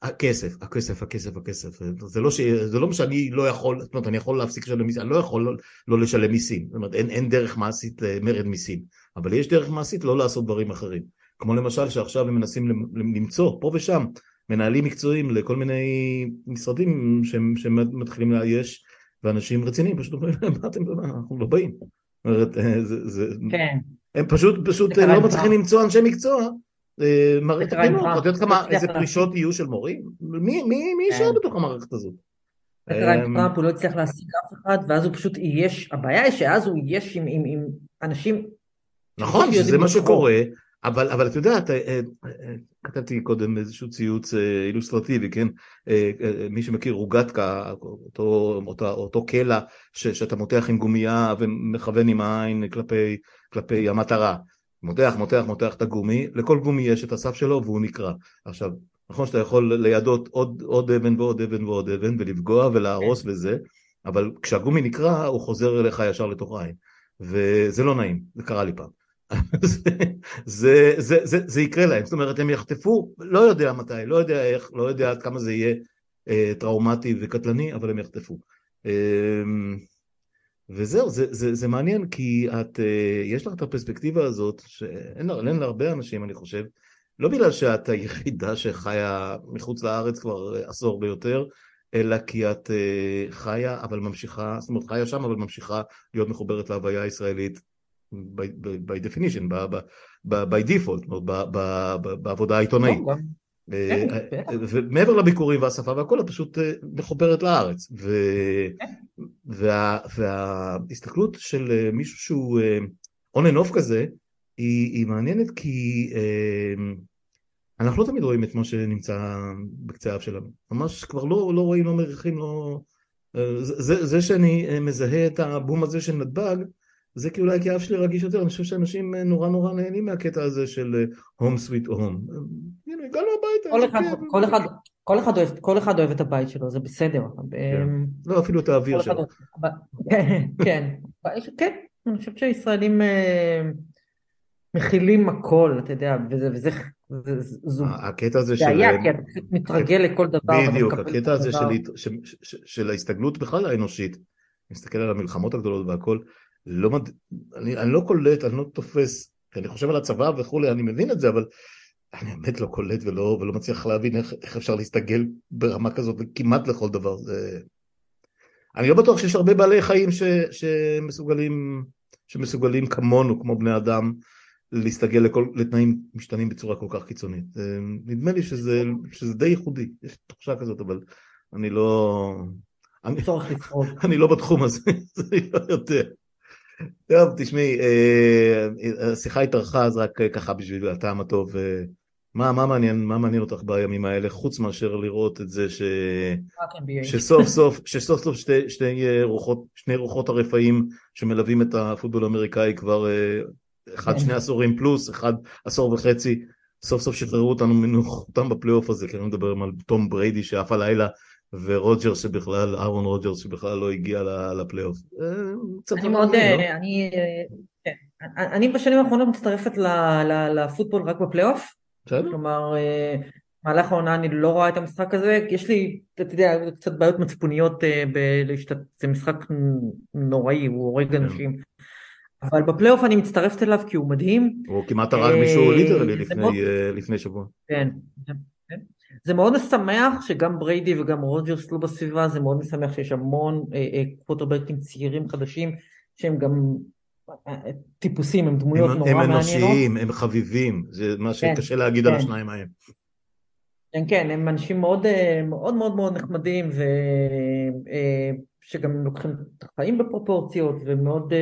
הכסף, הכסף, הכסף, הכסף. זה לא, ש... זה לא שאני לא יכול, זאת אומרת, אני יכול להפסיק לשלם מיסים, אני לא יכול לא, לא לשלם מיסים. זאת אומרת, אין, אין דרך מעשית למרד מיסים, אבל יש דרך מעשית לא לעשות דברים אחרים. כמו למשל שעכשיו הם מנסים למצוא פה ושם מנהלים מקצועיים לכל מיני משרדים שהם, שמתחילים לאייש, ואנשים רציניים פשוט אומרים להם, מה אתם, אנחנו לא באים. זאת אומרת, אה, זה, זה, כן. הם פשוט, פשוט לא מצליחים למצוא אנשי מקצוע מערכת החינוך, את יודעת כמה, איזה פרישות יהיו של מורים? מי יישאר כן. בתוך המערכת הזאת? עם טראמפ, הוא לא הצליח להשיג אף אחד, ואז הוא פשוט אייש, הבעיה היא שאז הוא אייש עם אנשים... נכון, שזה מה שקורה, אבל, אבל את יודעת, אה, אה, כתבתי קודם איזשהו ציוץ אילוסטרטיבי, כן? מי שמכיר רוגטקה, אותו, אותו, אותו קלע שאתה מותח עם גומייה ומכוון עם העין כלפי, כלפי המטרה. מותח, מותח, מותח את הגומי, לכל גומי יש את הסף שלו והוא נקרע. עכשיו, נכון שאתה יכול לידות עוד, עוד אבן ועוד אבן ועוד אבן ולפגוע ולהרוס כן. וזה, אבל כשהגומי נקרע הוא חוזר אליך ישר לתוך העין. וזה לא נעים, זה קרה לי פעם. זה, זה, זה, זה, זה יקרה להם, זאת אומרת הם יחטפו, לא יודע מתי, לא יודע איך, לא יודע עד כמה זה יהיה אה, טראומטי וקטלני, אבל הם יחטפו. אה, וזהו, זה, זה, זה מעניין כי את, אה, יש לך את הפרספקטיבה הזאת, שאין לה הרבה אנשים אני חושב, לא בגלל שאת היחידה שחיה מחוץ לארץ כבר עשור ביותר, אלא כי את אה, חיה אבל ממשיכה, זאת אומרת חיה שם אבל ממשיכה להיות מחוברת להוויה הישראלית by, by, definition, by, by, by default, בעבודה העיתונאית. כן, אה, אה, ומעבר לביקורים והשפה והכל, את פשוט אה, מחוברת לארץ. כן. וההסתכלות של מישהו שהוא on and off כזה, היא מעניינת כי אנחנו לא תמיד רואים את מה שנמצא בקצה האף שלנו. ממש כבר לא, לא רואים, לא מריחים, לא... זה שאני מזהה את הבום הזה של נתב"ג, זה כי אולי כי האף שלי רגיש יותר, אני חושב שאנשים נורא נורא נהנים מהקטע הזה של הום סוויט הום. הנה, הגענו הביתה. כל אחד, כל אחד, כל אחד, אוהב, כל אחד אוהב את הבית שלו, זה בסדר. כן. אמ, לא, אפילו את האוויר שלו. כן, כן, כן, אני חושבת שהישראלים אה, מכילים הכל, אתה יודע, וזה, וזה, זו הקטע הזה של... בעיה, כי אתה מתרגל לכל דבר. בדיוק, הקטע הזה של ההסתגלות בכלל האנושית. מסתכל על המלחמות הגדולות והכל, לא מד... אני, אני לא קולט, אני לא תופס, כי אני חושב על הצבא וכולי, אני מבין את זה, אבל אני באמת לא קולט ולא, ולא מצליח להבין איך, איך אפשר להסתגל ברמה כזאת כמעט לכל דבר. זה... אני לא בטוח שיש הרבה בעלי חיים ש, שמסוגלים, שמסוגלים כמונו, כמו בני אדם, להסתגל לכל, לתנאים משתנים בצורה כל כך קיצונית. נדמה לי שזה, שזה די ייחודי, יש תחושה כזאת, אבל אני לא... אני, אני לא בתחום הזה, אני לא יודע. טוב, תשמעי, אה, השיחה התארכה אז רק ככה בשביל הטעם הטוב. אה, מה, מה, מעניין, מה מעניין אותך בימים האלה, חוץ מאשר לראות את זה ש... שסוף סוף, שסוף סוף שתי, שתי רוחות, שני רוחות הרפאים שמלווים את הפוטבול האמריקאי כבר אה, אחד, שני עשורים פלוס, אחד עשור וחצי, סוף סוף שחררו אותנו מנוכחותם בפלייאוף הזה, כי אני מדבר על תום בריידי שעף הלילה ורוג'רס שבכלל, אהרון רוג'רס שבכלל לא הגיע לפלייאוף. אה, אני מאוד, אה, לא? אני, אה, כן. אני בשנים האחרונות מצטרפת לפוטבול רק בפלייאוף. בסדר. כלומר, במהלך העונה אני לא רואה את המשחק הזה, יש לי, אתה יודע, קצת בעיות מצפוניות, זה משחק נוראי, הוא הורג כן. אנשים. אבל בפלייאוף אני מצטרפת אליו כי הוא מדהים. הוא כמעט הרג מישהו literally לפני שבוע. כן. זה מאוד משמח שגם בריידי וגם רוג'רס לא בסביבה, זה מאוד משמח שיש המון קווטרבקים צעירים חדשים שהם גם טיפוסים, הם דמויות הם, נורא הם מעניינות. הם אנושיים, הם חביבים, זה מה שקשה כן, להגיד כן. על השניים ההם. כן, כן, הם אנשים מאוד מאוד מאוד, מאוד נחמדים, ושגם לוקחים את החיים בפרופורציות, ומאוד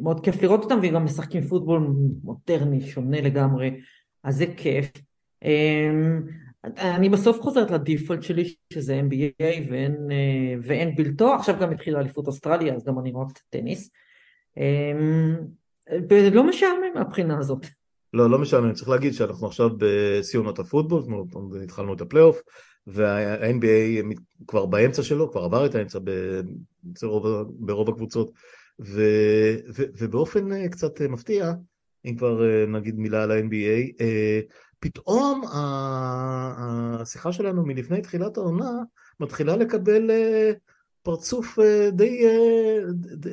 מאוד כיף לראות אותם, וגם משחקים פוטבול מודרני, שונה לגמרי, אז זה כיף. אני בסוף חוזרת לדיפולט שלי, שזה NBA ואין, ואין בלתו, עכשיו גם התחילה אליפות אוסטרליה, אז גם אני רואה קצת טניס. ולא משעמם מהבחינה הזאת. לא, לא משעמם, צריך להגיד שאנחנו עכשיו בשיא עונת הפוטבול, התחלנו את הפלייאוף, וה-NBA כבר באמצע שלו, כבר עבר את האמצע ברוב, ברוב הקבוצות, ו, ו, ובאופן קצת מפתיע, אם כבר נגיד מילה על ה-NBA, פתאום השיחה שלנו מלפני תחילת העונה מתחילה לקבל פרצוף די,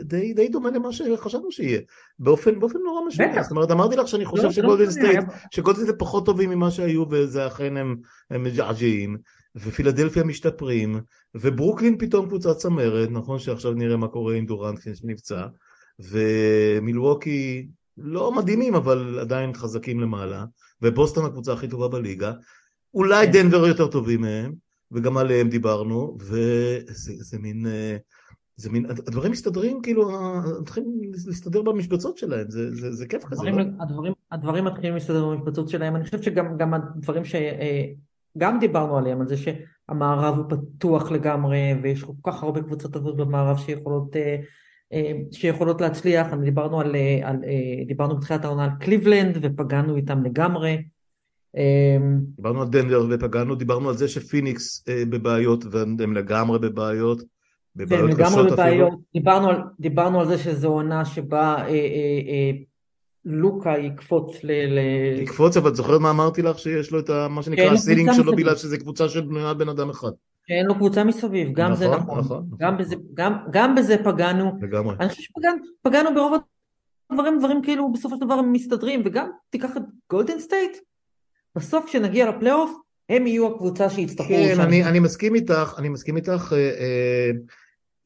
די, די דומה למה שחשבנו שיהיה, באופן, באופן נורא משנה. זאת אומרת, אמרתי לך שאני חושב לא, שגולדן סטייט, שגולדן סטייט פחות טובים ממה שהיו, וזה אכן הם, הם מג'עג'עים, ופילדלפיה משתפרים, וברוקלין פתאום קבוצת צמרת, נכון שעכשיו נראה מה קורה עם דורנט כשנפצע, ומילווקי לא מדהימים, אבל עדיין חזקים למעלה, ובוסטון הקבוצה הכי טובה בליגה, אולי כן. דנבר יותר טובים מהם, וגם עליהם דיברנו, וזה מין, אה, זה מין, הדברים מסתדרים, כאילו, מתחילים להסתדר במשבצות שלהם, זה, זה, זה כיף כזה, לא? הדברים, הדברים מתחילים להסתדר במשבצות שלהם, אני חושבת שגם הדברים ש... אה, גם דיברנו עליהם, על זה שהמערב הוא פתוח לגמרי, ויש כל כך הרבה קבוצות טובות במערב שיכולות, אה, שיכולות להצליח, דיברנו, על, על, דיברנו בתחילת העונה על קליבלנד ופגענו איתם לגמרי. דיברנו על דנבר ופגענו, דיברנו על זה שפיניקס אה, בבעיות והם לגמרי בבעיות, בבעיות קשות אפילו. דיברנו על, דיברנו על זה שזו עונה שבה אה, אה, אה, לוקה יקפוץ ל... ל... יקפוץ, אבל זוכרת מה אמרתי לך שיש לו את ה, מה שנקרא ה ceiling שלו. בגלל שזה קבוצה של בנויה בן אדם אחד. שאין לו קבוצה מסביב, גם נכון, זה נכון, נכון, נכון. גם, בזה, גם, גם בזה פגענו. לגמרי. אני חושב שפגענו ברוב הדברים, דברים כאילו בסופו של דבר הם מסתדרים, וגם תיקח את גולדן סטייט, בסוף כשנגיע לפלייאוף, הם יהיו הקבוצה שיצטרכו... כן, אני, אני מסכים איתך, אני מסכים איתך. אה, אה,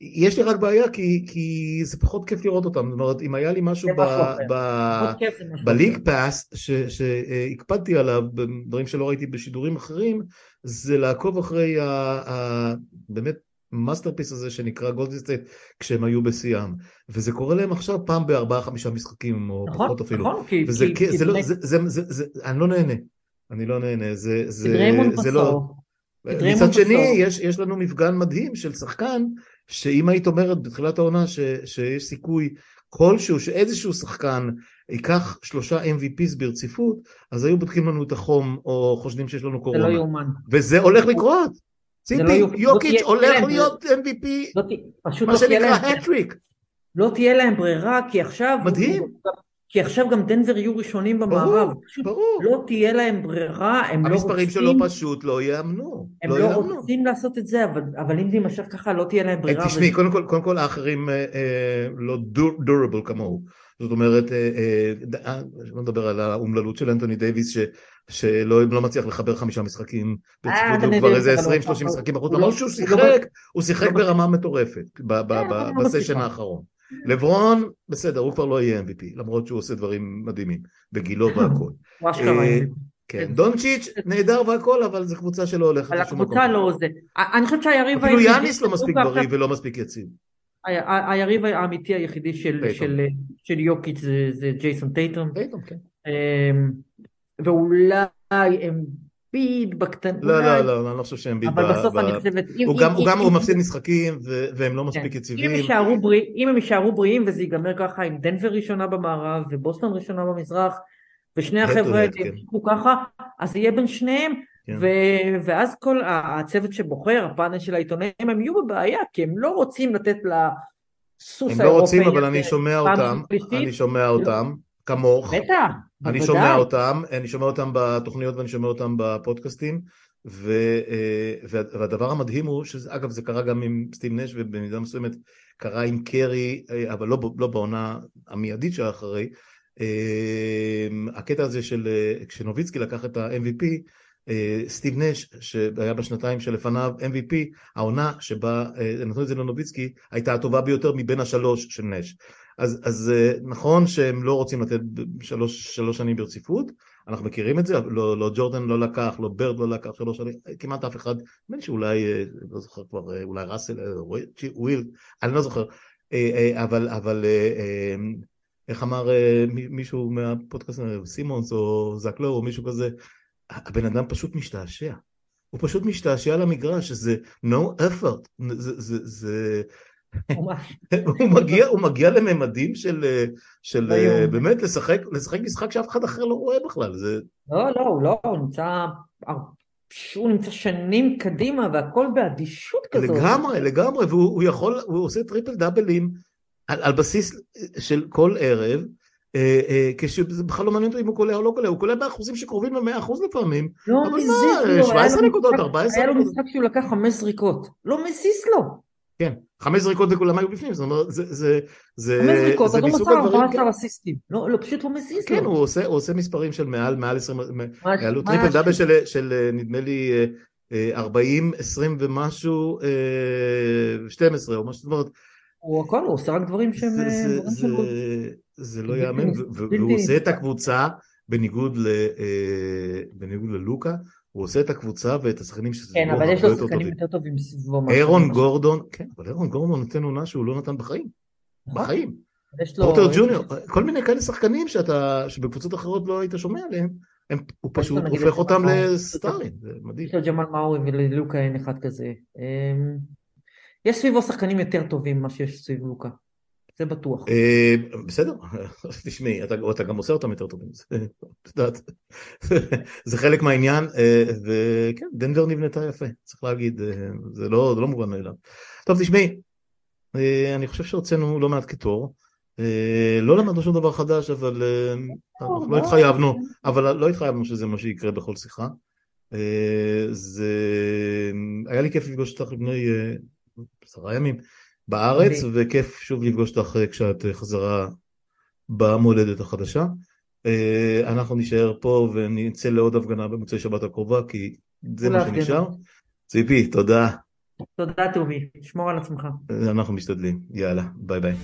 יש לי רק בעיה כי, כי זה פחות כיף לראות אותם, זאת אומרת אם היה לי משהו ב League Pass שהקפדתי עליו, דברים שלא ראיתי בשידורים אחרים, זה לעקוב אחרי ה, ה, באמת masterpiece הזה שנקרא גולדן סטייט כשהם היו בשיאם. וזה קורה להם עכשיו פעם בארבעה חמישה משחקים או נכון, פחות אפילו, נכון, וזה, כי, כי, זה, לא, זה, זה, זה, זה, אני לא נהנה, אני לא נהנה, זה, זה, זה לא... מצד שני, יש, יש לנו מפגן מדהים של שחקן, שאם היית אומרת בתחילת העונה ש, שיש סיכוי כלשהו, שאיזשהו שחקן ייקח שלושה MVPs ברציפות, אז היו בודקים לנו את החום, או חושדים שיש לנו קורונה. זה לא יאומן. וזה הולך לקרות. ציפי, לא יוקיץ' הולך להיות MVP, לא, מה שנקרא הטריק. לא תהיה להם ברירה, כי עכשיו... מדהים. כי עכשיו גם דנבר יהיו ראשונים במערב. ברור, ברור. לא תהיה להם ברירה, הם לא רוצים... המספרים שלו פשוט לא יאמנו. הם לא, לא רוצים לעשות את זה, אבל, אבל אם זה יימשך ככה לא תהיה להם ברירה. תשמעי, ו... קודם כל, קודם כל האחרים אה, אה, לא דורבל כמוהו. זאת אומרת, אה, אה, אה, לא נדבר על האומללות של אנטוני דייוויס, ש, שלא לא מצליח לחבר חמישה משחקים אה, הוא כבר איזה 20-30 משחקים בחוץ, למרות שהוא שיחק, הוא שיחק ברמה מטורפת בסשן האחרון. לברון, בסדר, הוא כבר לא יהיה MVP, למרות שהוא עושה דברים מדהימים, בגילו והכל. אה, כן, דונצ'יץ' נהדר והכל, אבל זו קבוצה שלא הולכת לשום מקום. הקבוצה לא זה. אני חושבת שהיריב... אפילו יאניס לא מספיק בריא ולא מספיק יציב. היריב האמיתי היחידי של יוקיץ' זה ג'ייסון טייטום. טייטום, כן. אמ, ואולי הם אמביד בקטן... לא, לא, לא, אני לא חושב שאמביד... אבל בסוף אני חושבת... הוא גם מפסיד משחקים והם לא מספיק כן. יציבים. אם הם יישארו בריאים וזה ייגמר ככה עם דנבר ראשונה במערב ובוסטון ראשונה במזרח ושני החבר'ה כן. ימשיכו ככה, אז יהיה בין שניהם. כן. ואז כל הצוות שבוחר, הפאנל של העיתונאים, הם יהיו בבעיה, כי הם לא רוצים לתת לסוס האירופאי... הם לא רוצים, אבל אני שומע אותם, אני שומע אותם. כמוך. בטח, אני שומע אותם, אני שומע אותם בתוכניות ואני שומע אותם בפודקאסטים, ו, אה, והדבר המדהים הוא, שאגב זה קרה גם עם סטיב נש ובמידה מסוימת קרה עם קרי, אבל לא, לא בעונה המיידית שאחרי, הקטע הזה של כשנוביצקי לקח את ה-MVP, סטיב נש, שהיה בשנתיים שלפניו MVP, העונה שבה נתנו את זה לנוביצקי, הייתה הטובה ביותר מבין השלוש של נש. אז, אז נכון שהם לא רוצים לתת שלוש, שלוש שנים ברציפות, אנחנו מכירים את זה, לא, לא ג'ורדן לא לקח, לא ברד לא לקח שלוש שנים, כמעט אף אחד, נדמה לי שאולי, לא זוכר כבר, אולי ראסל, וויל, אני לא זוכר, אבל, אבל איך אמר מישהו מהפודקאסט, סימונס או זקלו או מישהו כזה, הבן אדם פשוט משתעשע. הוא פשוט משתעשע על המגרש, שזה no effort, זה, זה, זה... הוא מגיע, הוא מגיע לממדים של, של באמת לשחק, לשחק משחק שאף אחד אחר לא רואה בכלל, זה... לא, לא, הוא לא, הוא נמצא, הוא נמצא שנים קדימה והכל באדישות כזאת. לגמרי, לגמרי, והוא יכול, הוא עושה טריפל דאבלים על, על בסיס של כל ערב, אה, אה, כשזה בכלל לא מעניין אותו אם הוא קולע או לא קולע, הוא קולע באחוזים שקרובים ל-100% לפעמים, לא אבל מה, 17 נקודות, 14 נקודות. היה לו משחק שהוא לקח 5 זריקות, לא מזיז לו. כן, 5 זריקות וכולם היו בפנים, זאת אומרת, זה, זה, זה, 5 זריקות, אז הוא מסר 14 אסיסטים, לא, לא, פשוט לא מזיז כן, לו. כן, הוא עושה מספרים של מעל, מעל 20, היה לו טריפל דאבל של נדמה לי 40, 20 ומשהו, 12 או משהו, זאת אומרת, הוא הכל, הוא עושה רק דברים שהם... זה לא ייאמן, והוא עושה את הקבוצה בניגוד ללוקה, הוא עושה את הקבוצה ואת השחקנים שזה כן, אבל יש לו שחקנים יותר טובים סביבו. אירון גורדון, כן, אבל אירון גורדון נותן עונה שהוא לא נתן בחיים. נכון. בחיים. פורטר ג'וניור, כל מיני כאלה שחקנים שאתה, שבקבוצות אחרות לא היית שומע עליהם, הוא פשוט הופך אותם לסטארים, זה מדהים. יש לו ג'מאל מאורי וללוקה אין אחד כזה. אמ, יש סביבו שחקנים יותר טובים ממה שיש סביב לוקה. זה בטוח. אה, בסדר, תשמעי, אתה גם עושה אותם יותר טובים, זה חלק מהעניין, אה, וכן, דנבר נבנתה יפה, צריך להגיד, אה, זה לא, לא מובן מאליו. טוב, תשמעי, אני חושב שהוצאנו לא מעט קיטור, לא למדנו שום דבר חדש, אבל לא התחייבנו, אבל לא התחייבנו שזה מה שיקרה בכל שיחה. זה היה לי כיף לפגוש אותך לפני עשרה ימים בארץ, וכיף שוב לפגוש אותך אה, כשאת אה, חזרה במולדת החדשה. אה, אנחנו נישאר פה ונצא לעוד הפגנה במוצאי שבת הקרובה, כי זה מה שנשאר. ציפי, תודה. תודה טובי, שמור על עצמך. אנחנו משתדלים, יאללה, ביי ביי.